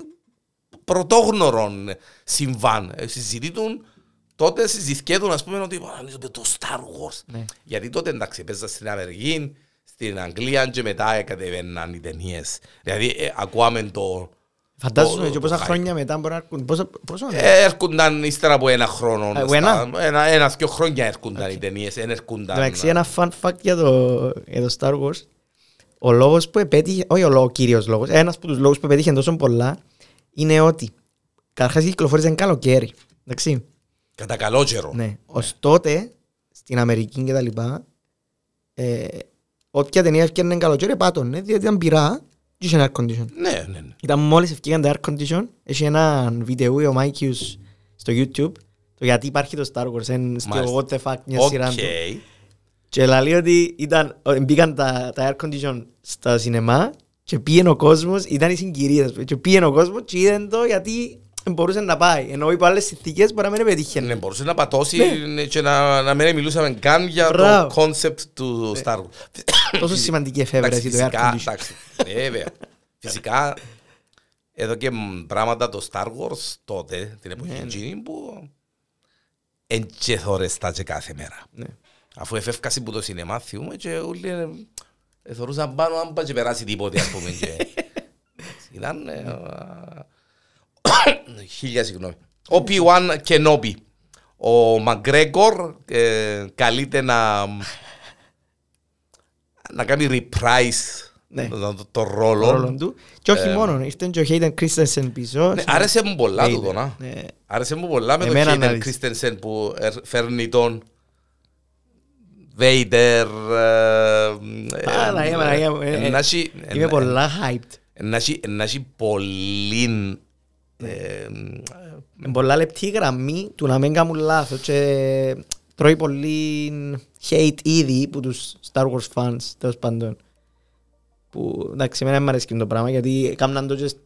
πρωτόγνωρον συμβάν. Ε, Συζητούν τότε συζητιέτουν ας πούμε ότι «Α, νομίζω το Star Wars. Ναι. Γιατί τότε εντάξει έπαιζα στην Αμερική, στην Αγγλία και μετά κατεβαίναν οι ταινίες. Δηλαδή ε, ακούαμε το... Φαντάζομαι το- και το πόσα hype. χρόνια μετά μπορεί να έρχονται. Πόσα, πόσο είναι; Ε, έρχονταν ύστερα από ένα χρόνο. Ε, στα- ένα; ένα, ένα, δυο χρόνια έρχονταν οι ταινίες. Εν έρχονταν... Εντάξει, ένα fun fact για το, για το Star Wars. Ο λόγος που επέτυχε, όχι ο, λόγος, ο κύριος λόγος, ένας από τους λόγους που επέτυχε τόσο πολλά είναι ότι καταρχάς κυκλοφόρησε καλοκαίρι. Εντάξει. Κατά καλό καιρό. Ναι. Ως τότε, στην Αμερική και τα λοιπά, ε, όποια ταινία έφκαινε καλοκαίρι πάτωνε, διότι ήταν πυρά και είχε air condition. Ναι, ναι, ναι. Ήταν μόλις εφκήκαν τα air condition, έχει ένα βίντεο ο Μάικιους στο YouTube, το γιατί υπάρχει το Star Wars, εν στο Μάλιστα. What the fuck μια σειρά Οκ. του. Και λέει ότι ήταν, ε, μπήκαν τα, τα air condition στα σινεμά και πήγαινε ο κόσμος, ήταν οι συγκυρίες, και πήγαινε ο κόσμος και είδαν το γιατί μπορούσε να πάει. Ενώ υπό άλλες συνθήκες μπορεί να μην πετύχαινε. Ναι, μπορούσε να πατώσει και να, να μην μιλούσαμε καν για Μπράβο. το concept του Star Wars. Τόσο σημαντική εφεύρεση το air φυσικά, condition. εντάξει, ναι, βέβαια. Φυσικά, εδώ και μ, πράγματα το Star Wars τότε, την εποχή Ναι, ναι. εκείνη που εν και θωρεστά και κάθε μέρα. Ναι. Αφού εφεύκασε που το σινεμά θυμούμε και όλοι ε, ε, θωρούσαν πάνω αν πάει και περάσει τίποτε ας πούμε και ήταν ε, α, χίλια συγγνώμη ο P1 Kenobi ο Μαγκρέγκορ ε, καλείται να να κάνει reprise Ναι. το, το, το Το ρόλο ρόλο του. Και όχι μόνο, ήρθε και ο Hayden Christensen πίσω. Ε, ναι, άρεσε μου πολλά Hayden. τούτο να Ναι. Άρεσε μου πολλά με τον Εμένα να Hayden δεις. Christensen που ερ- φέρνει τον Vader ε, Παναγία, Παναγία μου, ε, ε, να έχει- Είμαι ε, πολλά hyped. να έχει- να έχει πολύ ε, Είναι πολλά λεπτή γραμμή του να μην κάνουν λάθος και τρώει πολύ hate ήδη που τους Star Wars fans τέλος πάντων. Που εντάξει, εμένα δεν μ' αρέσει το πράγμα γιατί έκαναν το και σ-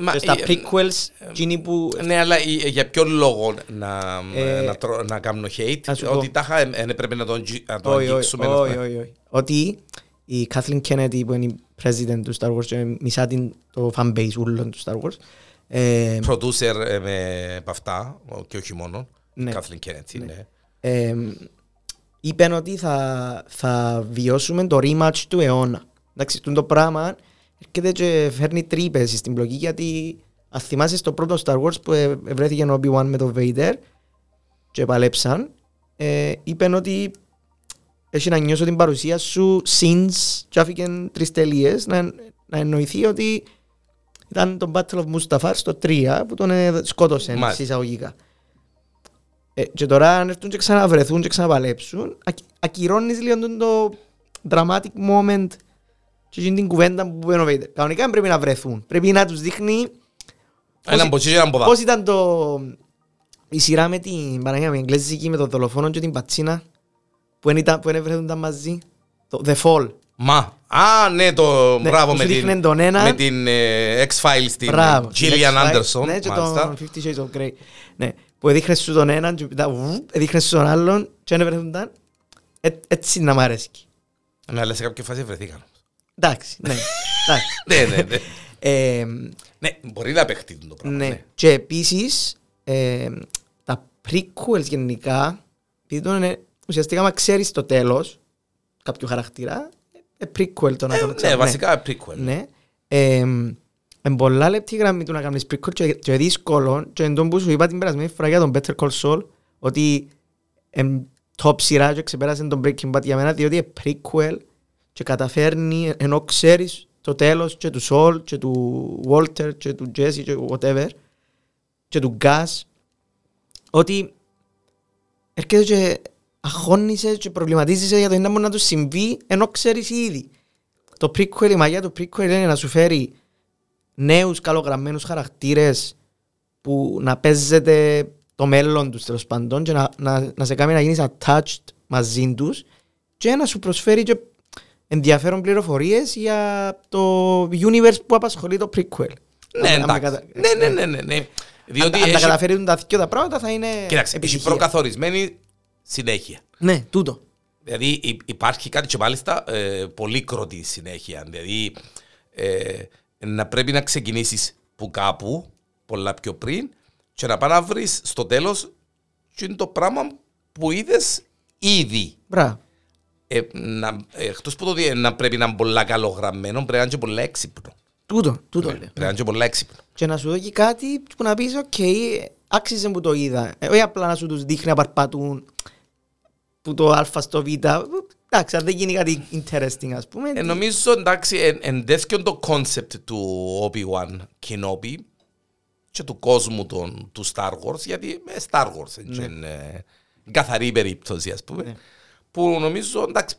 Μα, και στα ε, prequels εκείνοι που Ναι, αλλά ε, για ποιο λόγο να, Ε, να, τρω- να κάνω hate, να σου ότι πω. τάχα ε, ε, πρέπει να τον, αγγι- να τον Όχι, όχι, αγγίξουμε. όχι, όχι, όχι. Ότι η Kathleen Kennedy που είναι η president του Star Wars και μισά την, το fanbase ούλων του Star Wars ε, Producer ε, με από αυτά, ο- και όχι μόνο. Ναι. Kathleen Kennedy, ναι. ε, είπαν ότι θα, θα βιώσουμε το rematch του αιώνα. Εντάξει, τούτο το πράγμα έρχεται και φέρνει τρύπες στην πλοκή γιατί Αν θυμάσαι στο πρώτο Star Wars που ε, βρέθηκε ο Obi-Wan με τον Vader και παλέψαν, ε, είπαν ότι έχει να νιώσω την παρουσία σου since και άφηκε τρεις τελείες να, να εννοηθεί ότι ήταν το Battle of Mustafar στο 3 που τον ε, σκότωσε Μάλιστα. εισαγωγικά. Ε, και τώρα αν έρθουν και ξαναβρεθούν και ξαναπαλέψουν, ακ, ακυρώνεις λίγο τον το dramatic moment και εκείνη την κουβέντα που είπε ο Vader. Κανονικά δεν πρέπει να βρεθούν. Πρέπει να τους δείχνει Έναν ποτσί και έναν ποδά. πώς ήταν το... η σειρά με την Παναγία με εγγλέζικη με τον δολοφόνο και την πατσίνα που δεν ήταν- που δεν βρεθούνταν μαζί. Το The Fall. Μα, α, ναι, το Ναι, μπράβο που με σου την, δείχνε τον έναν. με την ε, X-Files, την Μπράβο. Gillian Next Fight. Anderson, Ναι, και μάλιστα. τον Fifty Shades of Grey. Ναι, που έδειχνες σου τον έναν και μετά βου, έδειχνες σου τον άλλον και δεν βρεθούνταν. Ε, Έτσι να μ' αρέσει. Ναι, αλλά σε κάποια φάση βρεθήκαν. Εντάξει, ναι. εντάξει. ναι, ναι, ναι. Ε, Ναι, μπορεί να παιχτεί το πράγμα. ναι. ναι. Και επίσης ε, τα prequels γενικά επειδή τον είναι, ουσιαστικά άμα ξέρεις το τέλος κάποιου χαρακτήρα ε, prequel το να Ε, το Ναι, ξέρεις. βασικά prequel. Ναι. Ε, εν πολλά λεπτή γραμμή του να κάνεις prequel και, και δύσκολο και εν τόν που σου είπα την περασμένη φορά για τον Better Call Saul ότι εν top σειρά και ξεπέρασε τον Breaking Bad για μένα διότι είναι prequel και καταφέρνει ενώ ξέρεις το τέλος και του Saul και του Walter και του Jesse και whatever και του Gus ότι έρχεται και αγχώνεσαι και προβληματίζεσαι για το τι μπορεί να του συμβεί ενώ ξέρεις ήδη. Το prequel, η μαγεία του prequel είναι να σου φέρει νέους καλογραμμένους χαρακτήρες που να παίζεται το μέλλον τους τέλος πάντων και να, να, να σε κάνει να γίνεις attached μαζί τους και να σου προσφέρει και ενδιαφέρον πληροφορίες για το universe που απασχολεί το prequel. Ναι, Αν- αν με εντάξει. κατα- Ναι, ναι, ναι, ναι, ναι. Διότι αν, αν τα έχει- καταφέρουν τα δυο τα πράγματα θα είναι Κοίταξε, έχει επιτυχία. προκαθορισμένη συνέχεια. Ναι, τούτο. Δηλαδή υ- υπάρχει κάτι και μάλιστα ε, πολύ κροτή συνέχεια. Δηλαδή ε, να πρέπει να ξεκινήσεις που κάπου πολλά πιο πριν και να πάει να βρεις στο τέλος και είναι το πράγμα που είδες ήδη. Μπράβο. Ε, να, ε, εκτός που το ότι να πρέπει να είναι πολλά καλογραμμένο, πρέπει να είναι και πολλά έξυπνο. Τούτο, τούτο Ναι, λέω. Πρέπει να είναι και πολλά έξυπνο. Και να σου δώσει κάτι που να πεις, οκ, άξιζε που το είδα. Ε, όχι απλά να σου τους δείχνει να παρπατούν που το α στο β. Εντάξει, αν δεν γίνει κάτι interesting, ας πούμε. Ε, νομίζω εντάξει, εν, εν τέτοιο το concept του Obi-Wan Kenobi και του κόσμου των, του Star Wars, γιατί ε, Star Wars Ναι. είναι ε, καθαρή περίπτωση, ας πούμε, που νομίζω εντάξει,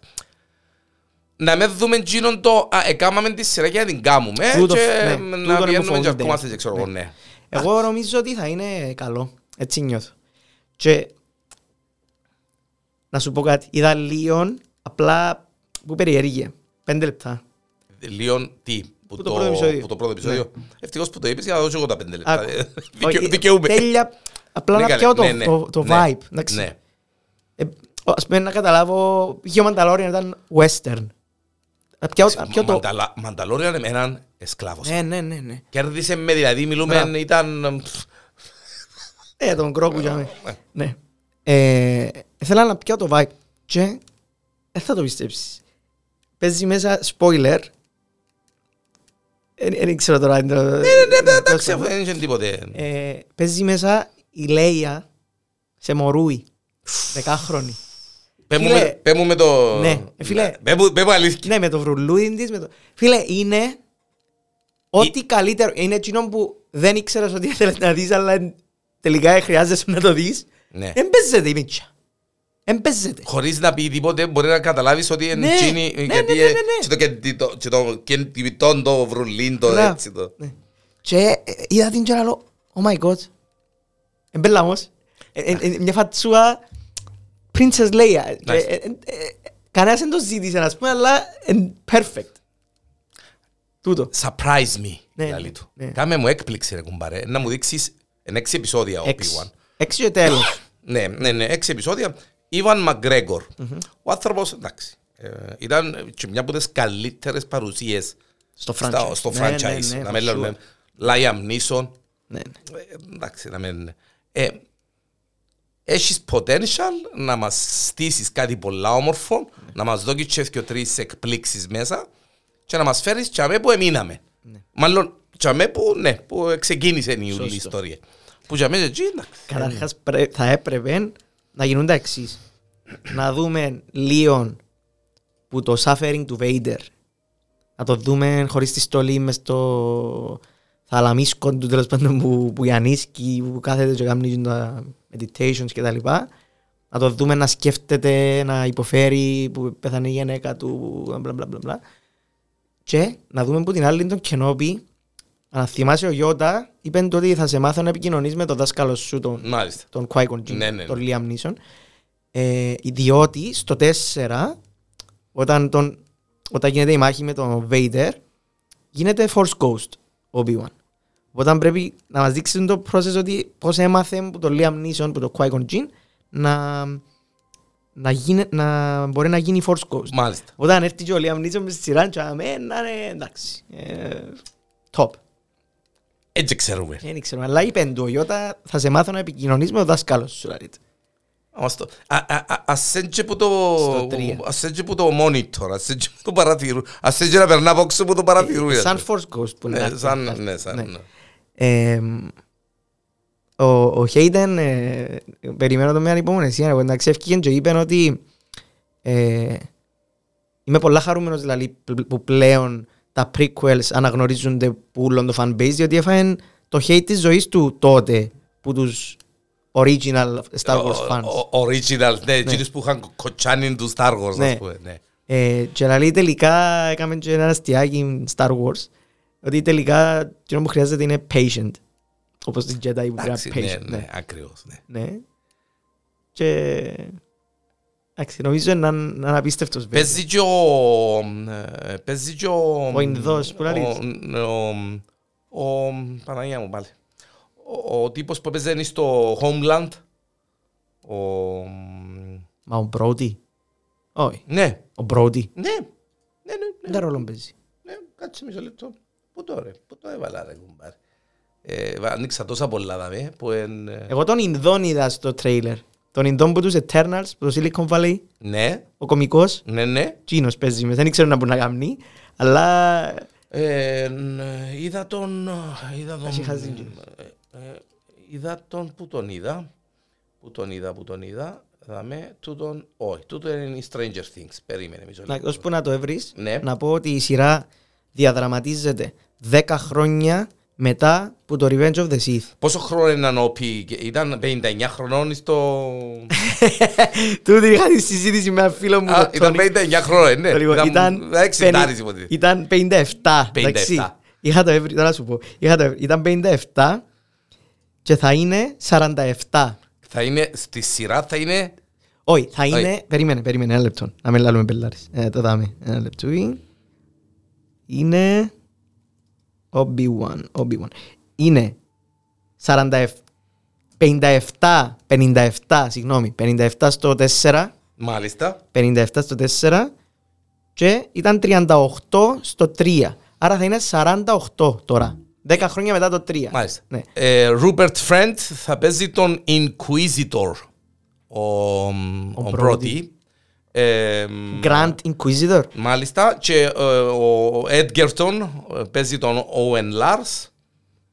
να με δούμε εκείνον το «Α, έκάμαμε τη σειρά και να την κάνουμε» Τούτο, και ναι, ε, τούτο είναι να που βγαίνουμε και φοβούνται. ερχόμαστε και ξέρω εγώ, ναι. Εγώ νομίζω ότι θα είναι καλό. Έτσι νιώθω. Και να σου πω κάτι. Είδα Λίον απλά που περιέργεια. Πέντε λεπτά. Λίον τι, που, Που το πρώτο επεισόδιο. Ναι. που το πρώτο επεισόδιο. Ευτυχώς που το είπες για να δώσω εγώ τα πέντε λεπτά. Άκου. Ε, δικαι- Όχι, Δικαιούμαι. Τέλεια. Απλά Ναι, να καλέ. πιάω το, Ναι, ναι. το, το Ναι. vibe. εντάξει. Ναι. Ε, ας πούμε να καταλάβω, είχε ο Μανταλόριαν ήταν western. Να πιάω, να πιάω το... Μανταλα- Μανταλόριαν εμέναν εσκλάβος. Ναι, ναι, ναι, ναι. Κέρδισε με, δηλαδή μιλούμε, Μπράβο. ήταν... Ε, τον κρόκου για μέ. Ναι. Ε, ήθελα να πιάω το vibe και δεν θα το πιστέψεις. Παίζει μέσα spoiler. Δεν ξέρω τώρα. Ναι, Ναι, ναι, εντάξει, αφού δεν είχε τίποτε. Ε, παίζει μέσα η Λέια σε μωρούι. Δεκάχρονη. Πέ μου φίλε. με- Πέ μου με το... Ναι, ε, φίλε. Πέ μου- Πέ μου αλήθεια. Ναι, με το βρουλούιν της. Με το... Φίλε, είναι ό,τι καλύτερο. Είναι εκείνο που δεν ήξερες ότι ήθελες να δεις, αλλά τελικά χρειάζεσαι να το δεις. Ναι. Εμπέζεται η μίτσια. Εμπέζεται. Χωρίς να πει τίποτε μπορεί να καταλάβεις ότι είναι τσίνη γιατί και το το βρουλίν το έτσι το. Ναι. Και ε, είδα την και oh my god, εμπέλαμος, ε, ε, μια φατσούα Princess Leia. Κανένας δεν το ζήτησε να πούμε, αλλά perfect. Τούτο. Surprise me, Ναι. δηλαδή του. Κάμε μου έκπληξη ρε κουμπάρε, να μου δείξεις εν έξι επεισόδια ο P1. Έξι και τέλος. Ναι, ναι, ναι, έξι επεισόδια. Ιβαν Μαγκρέγκορ. Ο άνθρωπος, εντάξει, ε, ήταν και μια από τις καλύτερες παρουσίες Στο στα- franchise. στο Ναι, franchise. ναι, ναι, Να for με sure. λέμε Λάιαμ Νίσον. Ναι, ναι. Ε, εντάξει, να μην... Ε, έχεις potential να μας στήσεις κάτι πολλά όμορφο, να μας δώσεις και δύο τρεις εκπλήξεις μέσα και να μας φέρεις και αμέ που εμείναμε. Ναι. Μάλλον Τσαμέ που, ναι, που ξεκίνησε η όλη Σωστό. ιστορία. Που τσαμέ εκεί, εντάξει. Καταρχάς πρέ- θα έπρεπε να γίνουν τα εξής. να δούμε λίγο που το suffering του Vader. Να το δούμε χωρίς τη στολή μες στο θαλαμίσκο του τέλος πάντων που, που γιανίσκει, που κάθεται και κάνει τα meditations και τα λοιπά. Να το δούμε να σκέφτεται, να υποφέρει που πέθανε η γυναίκα του, μπλα μπλα μπλα μπλα. Και να δούμε που την άλλη τον Κενόπη, αν θυμάσαι ο Γιώτα, είπε ότι θα σε μάθω να επικοινωνείς με τον δάσκαλο σου, τον Μάλιστα. τον Qui-Gon Jinn, Ναι, ναι, τον ναι. Liam Neeson. Ε, διότι στο 4, όταν, τον, όταν γίνεται η μάχη με τον Vader, γίνεται Force Ghost ο Obi-Wan. Οπότε πρέπει να μας δείξουν το process ότι πώς έμαθε που τον Liam Neeson, που τον Qui-Gon Jinn, να, να, γίνει, να μπορεί να γίνει Force Ghost. Μάλιστα. Όταν έρθει και ο Liam Neeson με στη σειρά, και αμέ, να είναι εντάξει. Ε, top. Έτσι ξέρουμε. Δεν ξέρω, αλλά είπε του ο Ιώτα, θα σε μάθω να επικοινωνείς με τον δάσκαλο σου. λέει. Όμως το- α- α- α- Ας έντια που το... Στο τρία. Ας έντια που το monitor, ας έντια που το παρατηρού. Ας έντια να περνά από έξω που το παρατηρούν. Ε, Σαν Force Ghost που Ναι, είναι. σαν, ναι, σαν, Ναι. ναι. Ε, ο, ο Hayden, ε, περιμένω το με ανυπομονησία, εγώ εντάξει έφυγε και είπε ότι ε, είμαι πολλά χαρούμενος δηλαδή που πλέον τα prequels αναγνωρίζονται που όλον το fanbase διότι έφαγε το hate της ζωής του τότε που τους original Star Wars Ο- fans. ο- Original, ναι, εκείνους που είχαν κοτσάνιν τους Star Wars, Ναι. ας πούμε, ναι. Ε, και δηλαδή τελικά έκαμε και ένα αστιάκι Star Wars ότι τελικά το που χρειάζεται είναι patient όπως τις Jedi που πρέπει να Εντάξει, ναι, patient. ναι, ακριβώς, ναι. Ναι. Και... Εντάξει, νομίζω να είναι απίστευτος βέβαια. Παίζει και ο... ε, Παίζει και ο... Ο Ινδός, που λέει. ο- ο- Ο... Παναγία μου πάλι. Ο- Ο τύπος που παίζει στο Homeland. Ο... Μα ο Brody. Όχι, Ναι, ο Brody. ναι, ναι, ναι, ναι. Δεν ρόλο παίζει; Ναι, κάτσε μισό λεπτό. Πού το ρε, πού το έβαλα ρε κουμπάρε. Ε, βα- ανοίξα τόσα πολλά δαμε, που εν... ε, Εγώ τον Ινδόν είδα στο τρέιλερ. Τον Ινδόν που τους Eternals, που το Silicon Valley, Ναι, ο κομικός, ναι, ναι. Τσίνος παίζει μες. Δεν ξέρω να μπορεί να κάνει, αλλά Ε, ν- είδα τον... Είδα τον... Έχει χάσει. ε, ε, είδα τον... Πού τον είδα. Πού τον είδα, πού τον είδα. Δαμε, τούτον... Όχι, τούτο είναι η Stranger Things. Περίμενε μισό να, λεπτό. ώσπου να το έβρεις, Ναι. να πω ότι η σειρά διαδραματίζεται 10 χρόνια μετά που το Revenge of the Sith. Πόσο χρόνο ήταν ο Πι, ήταν 59 χρονών στο... Τούτη είχα τη συζήτηση με ένα φίλο μου. Α, τον ήταν Τόνι. 59 χρόνια, ναι. Το λοιπόν, ήταν, εξεντάρις πενη- υποτίθεται. ήταν 57. 57. εντάξει. Είχα το έβρι, τώρα σου πω. Είχα το έβρι. Ήταν 57 και θα είναι 47. Θα είναι, στη σειρά θα είναι... Όχι, θα Όχι. είναι. Περίμενε, περίμενε ένα λεπτό. Να μην λάλλουμε πελάρες. Ε, το δάμε. Ένα λεπτό. Είναι. Obi-Wan. Obi-Wan. Είναι 47. 57, 57, συγγνώμη, 57 στο 4, Μάλιστα. 57 στο 4 και ήταν 38 στο 3. Άρα θα είναι 48 τώρα. 10 χρόνια μετά το 3. Μάλιστα. Ναι. Ε, Rupert Friend θα παίζει τον Inquisitor. Ο, ο, Brody. Brody. Ε, Grand Inquisitor. Μάλιστα. Και ε, ο Edgerton ε, παίζει τον Owen Lars.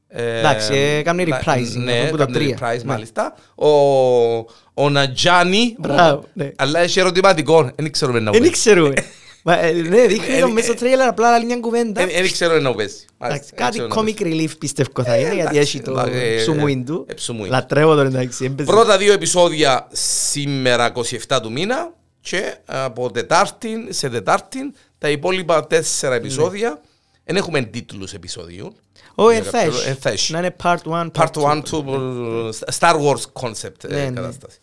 Ε, Εντάξει, ε, κάνει να- reprising, Ναι, αυτό που το κάνει τρία. reprise, Ναι. μάλιστα. Ο, ο Νατζάνι. Μπράβο, ναι. Αλλά έχει ερωτηματικό. Δεν ξέρουμε να Δεν παίζει. ξέρουμε. Μα, ε, Ναι, δείχνει το Ε, μέσα στο τρέιλερ απλά άλλη μια κουβέντα. Δεν ξέρω να παίζει. Εντάξει, Μάλιστα, Κάτι δεν ξέρω να comic relief πιστεύω θα είναι γιατί εντάξει, έχει το εντάξει, ε, ψουμούιν του. ε, ψουμούιν. Λατρεύω τον εντάξει. έμπαιζε. Πρώτα δύο επεισόδια σήμερα 27 του μήνα και από Τετάρτη σε Τετάρτη τα υπόλοιπα τέσσερα επεισόδια δεν έχουμε τίτλους επεισοδίων. Ω, Για ε, θα κάποιο- έχει. ε, θα έχει. Να είναι part 1, Part 1 του ε, Star Wars concept ε, Ναι, ναι. κατάσταση.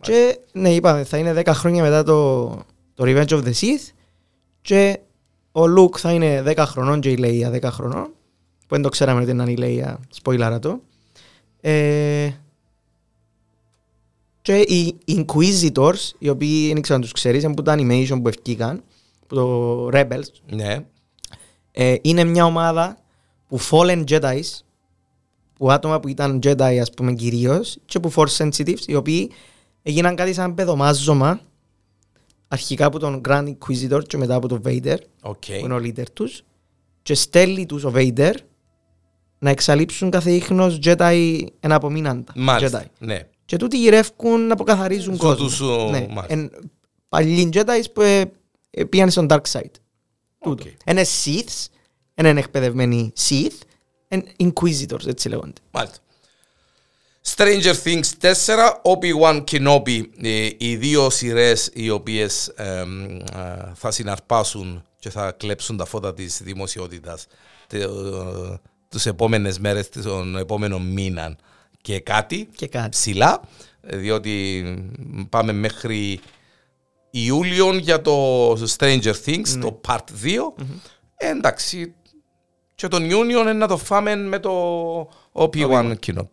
Και ναι, είπαμε, θα είναι 10 χρόνια μετά το, το Revenge of the Sith και ο Luke θα είναι 10 χρονών και η Leia 10 χρονών που δεν το ξέραμε ότι είναι η Leia, spoiler το. Ε, και οι Inquisitors, οι οποίοι δεν ξέρω αν τους ξέρεις, είναι που τα animation που ευκήκαν, που το Rebels, Ναι. ε, είναι μια ομάδα που fallen Jedi's, που άτομα που ήταν Jedi ας πούμε κυρίως και που force sensitives, οι οποίοι έγιναν κάτι σαν παιδομάζωμα αρχικά από τον Grand Inquisitor και μετά από τον Vader, Οκ. που είναι ο leader τους και στέλνει τους ο Vader να εξαλείψουν κάθε ίχνος Jedi εν απομείναντα. Μάλιστα. Jedi. Ναι. Και τούτοι γυρεύκουν να αποκαθαρίζουν Στο κόσμο. τους, ο, ναι. μάλιστα. Εν, παλιοί Jedi που ε, ε, πήγαν στον Dark Side. Τούτο. Οκ. Είναι Siths, είναι εκπαιδευμένοι Sith, είναι Inquisitors, έτσι λέγονται. Μάλιστα. Stranger Things 4, Obi-Wan Kenobi, ε, οι δύο σειρές οι οποίες εμ, α, θα συναρπάσουν και θα κλέψουν τα φώτα της δημοσιότητας τε- ε, τους επόμενες μέρες, των επόμενων μήναν και κάτι Και κάτι. ψηλά, ε, διότι πάμε μέχρι Ιούλιο για το Stranger Things, το Part 2. Ε, εντάξει, και τον Ιούνιο είναι να το φάμε με το Obi-Wan Kenobi.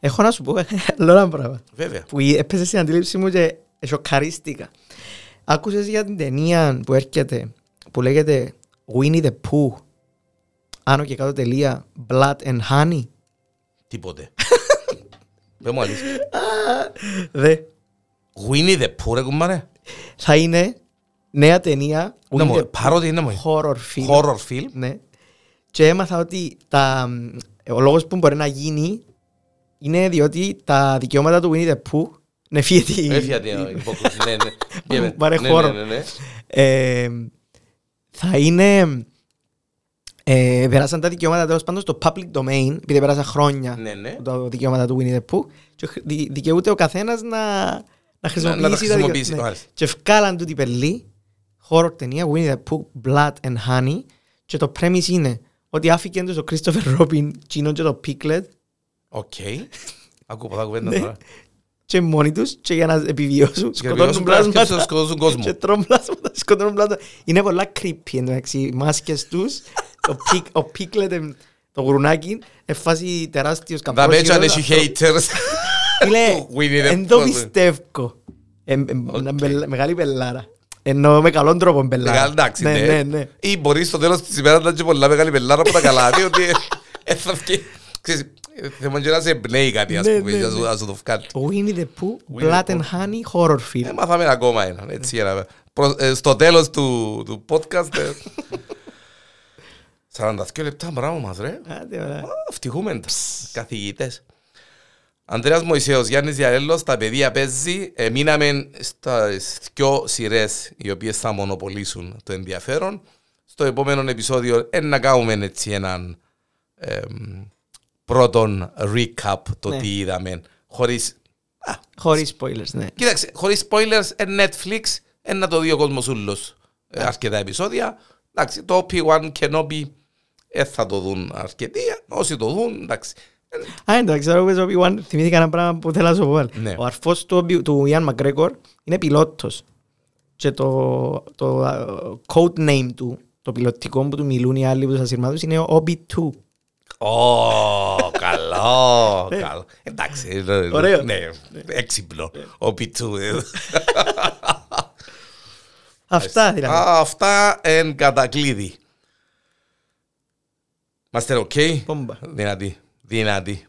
Έχω να σου πω άλλο ένα πράγμα. Βέβαια. Που έπεσε στην αντίληψη μου και σοκαρίστηκα. Άκουσες για την ταινία που έρχεται, που λέγεται Winnie the Pooh, άνω και κάτω τελεία, Blood and Honey; Τίποτε. Δεν μου αλήθεια. Δε. Winnie the Pooh ρε κουμπάρε. Θα είναι νέα ταινία, Να Winnie μου the πάρω τι είναι μου. horror film. Horror film. Ναι. Και έμαθα ότι τα, ο λόγος που μπορεί να γίνει είναι διότι τα δικαιώματα του Winnie the Pooh είναι φύγεται. Έφυγε την υπόκριση. Ναι, ναι. Πήγαινε. Πάρε Ναι, χώρο. ναι, ναι, ναι. Ε, θα είναι. Ε, περάσαν τα δικαιώματα τέλος πάντων στο public domain, επειδή πέρασαν χρόνια Ναι, ναι. τα δικαιώματα του Winnie the Pooh. Και χρ- δι- δικαιούται ο καθένας να, να χρησιμοποιήσει να τα τα χρησιμοποιήσει, δικαιώματα. μάλιστα. Και εφκάλαν τούτη πελλή, horror ταινία, Winnie the Pooh, Blood and Honey. Και το premise είναι ότι άφηκε τους ο Christopher Robin, Gino και το Piglet, OK. Ακούω πολλά κουβέντα Ναι. τώρα. και μόνοι τους και για να επιβιώσουν Και να βιώσουν σκοτώνουν πλάσματα, πλάσματα σκοτώσουν κόσμο. και τρώνε πλάσματα, σκοτώνουν πλάσματα. Είναι πολλά creepy εντάξει, οι μάσκες τους, ο, πικ, ο Piglet, εμ, το γουρνάκι, εφάσει τεράστιος Τα καπρόσιρος. μέτσα έχει haters. Φίλε, του Winnie the εν το Pooh. πιστεύω. Ε, ε, μια μπελα- Μεγάλη μπελάρα. Εννοώ με καλόν τρόπο μπελάρα. Μεγάλη, εντάξει, Ναι, ναι. ναι, ναι. Ή μπορείς στο τέλος της ημέρας να έχει πολλά μεγάλη πελάρα από τα καλά, διότι ε, θα βγει. Ξέρεις, ε, θέμα και να σε εμπνέει κάτι, ας Ναι, πούμε, ναι, για ναι. να σου το βγάλει. Ο Winnie the Pooh, Winnie the Blood and Honey, horror film. Ε, μάθαμε ακόμα έναν, έτσι, ένα. Προ- ε, Στο τέλος του του podcast, ε, 42 λεπτά, μπράβο μας, ρε. Άντε, ωραία. Α, Ευτυχούμε τα καθηγητές. Ανδρέας Μωυσέος, Γιάννης Διαρέλος, τα παιδεία παίζει. Ε, μείναμε στα δυο σειρές οι οποίες θα μονοπολίσουν το ενδιαφέρον. Στο επόμενο επεισόδιο ε, να κάνουμε έτσι έναν εμ, πρώτον recap το Ναι. τι είδαμε. Χωρίς, α, Χωρίς spoilers, ναι. κοίταξε, χωρίς spoilers, ε, Netflix, ε, να το δει ο κόσμος ούλος ε, αρκετά επεισόδια. Εντάξει, το P1 Kenobi ε, θα το δουν αρκετοί. Όσοι το δουν, εντάξει. Ε, Α, εντάξει, τώρα που πες ο Obi-Wan, θυμήθηκα ένα πράγμα που θέλω να σου πω. πάλι. Ναι. Ο αρφός του, Obi- του Ian McGregor είναι πιλότος. Και το, το α, code name του, το πιλωτικό που του μιλούν οι άλλοι που τους ασυρμάτους είναι ο Obi-2. Ω, καλό, καλό. Εντάξει, ε, ε, Ωραίο. Ναι, έξυπνο. Ο Πιτσού. ε. Αυτά δηλαδή. Α, Αυτά εν κατακλείδι. Είμαστε οκ. Πόμπα. Δυνατή, δυνατή.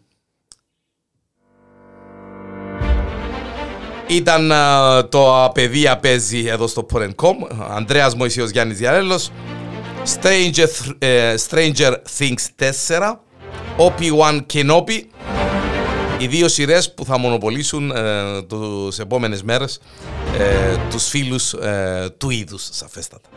Ήταν α, το «Απαιδεία παίζει» εδώ στο Porn.com. Ανδρέας Μωυσίος Γιάννης Διαρέλος. Stranger, Th- ε, Stranger Things 4. Obi-Wan Kenobi. Οι δύο σειρές που θα μονοπολίσουν ε, τους επόμενες μέρες ε, τους φίλους ε, του είδους, σαφέστατα.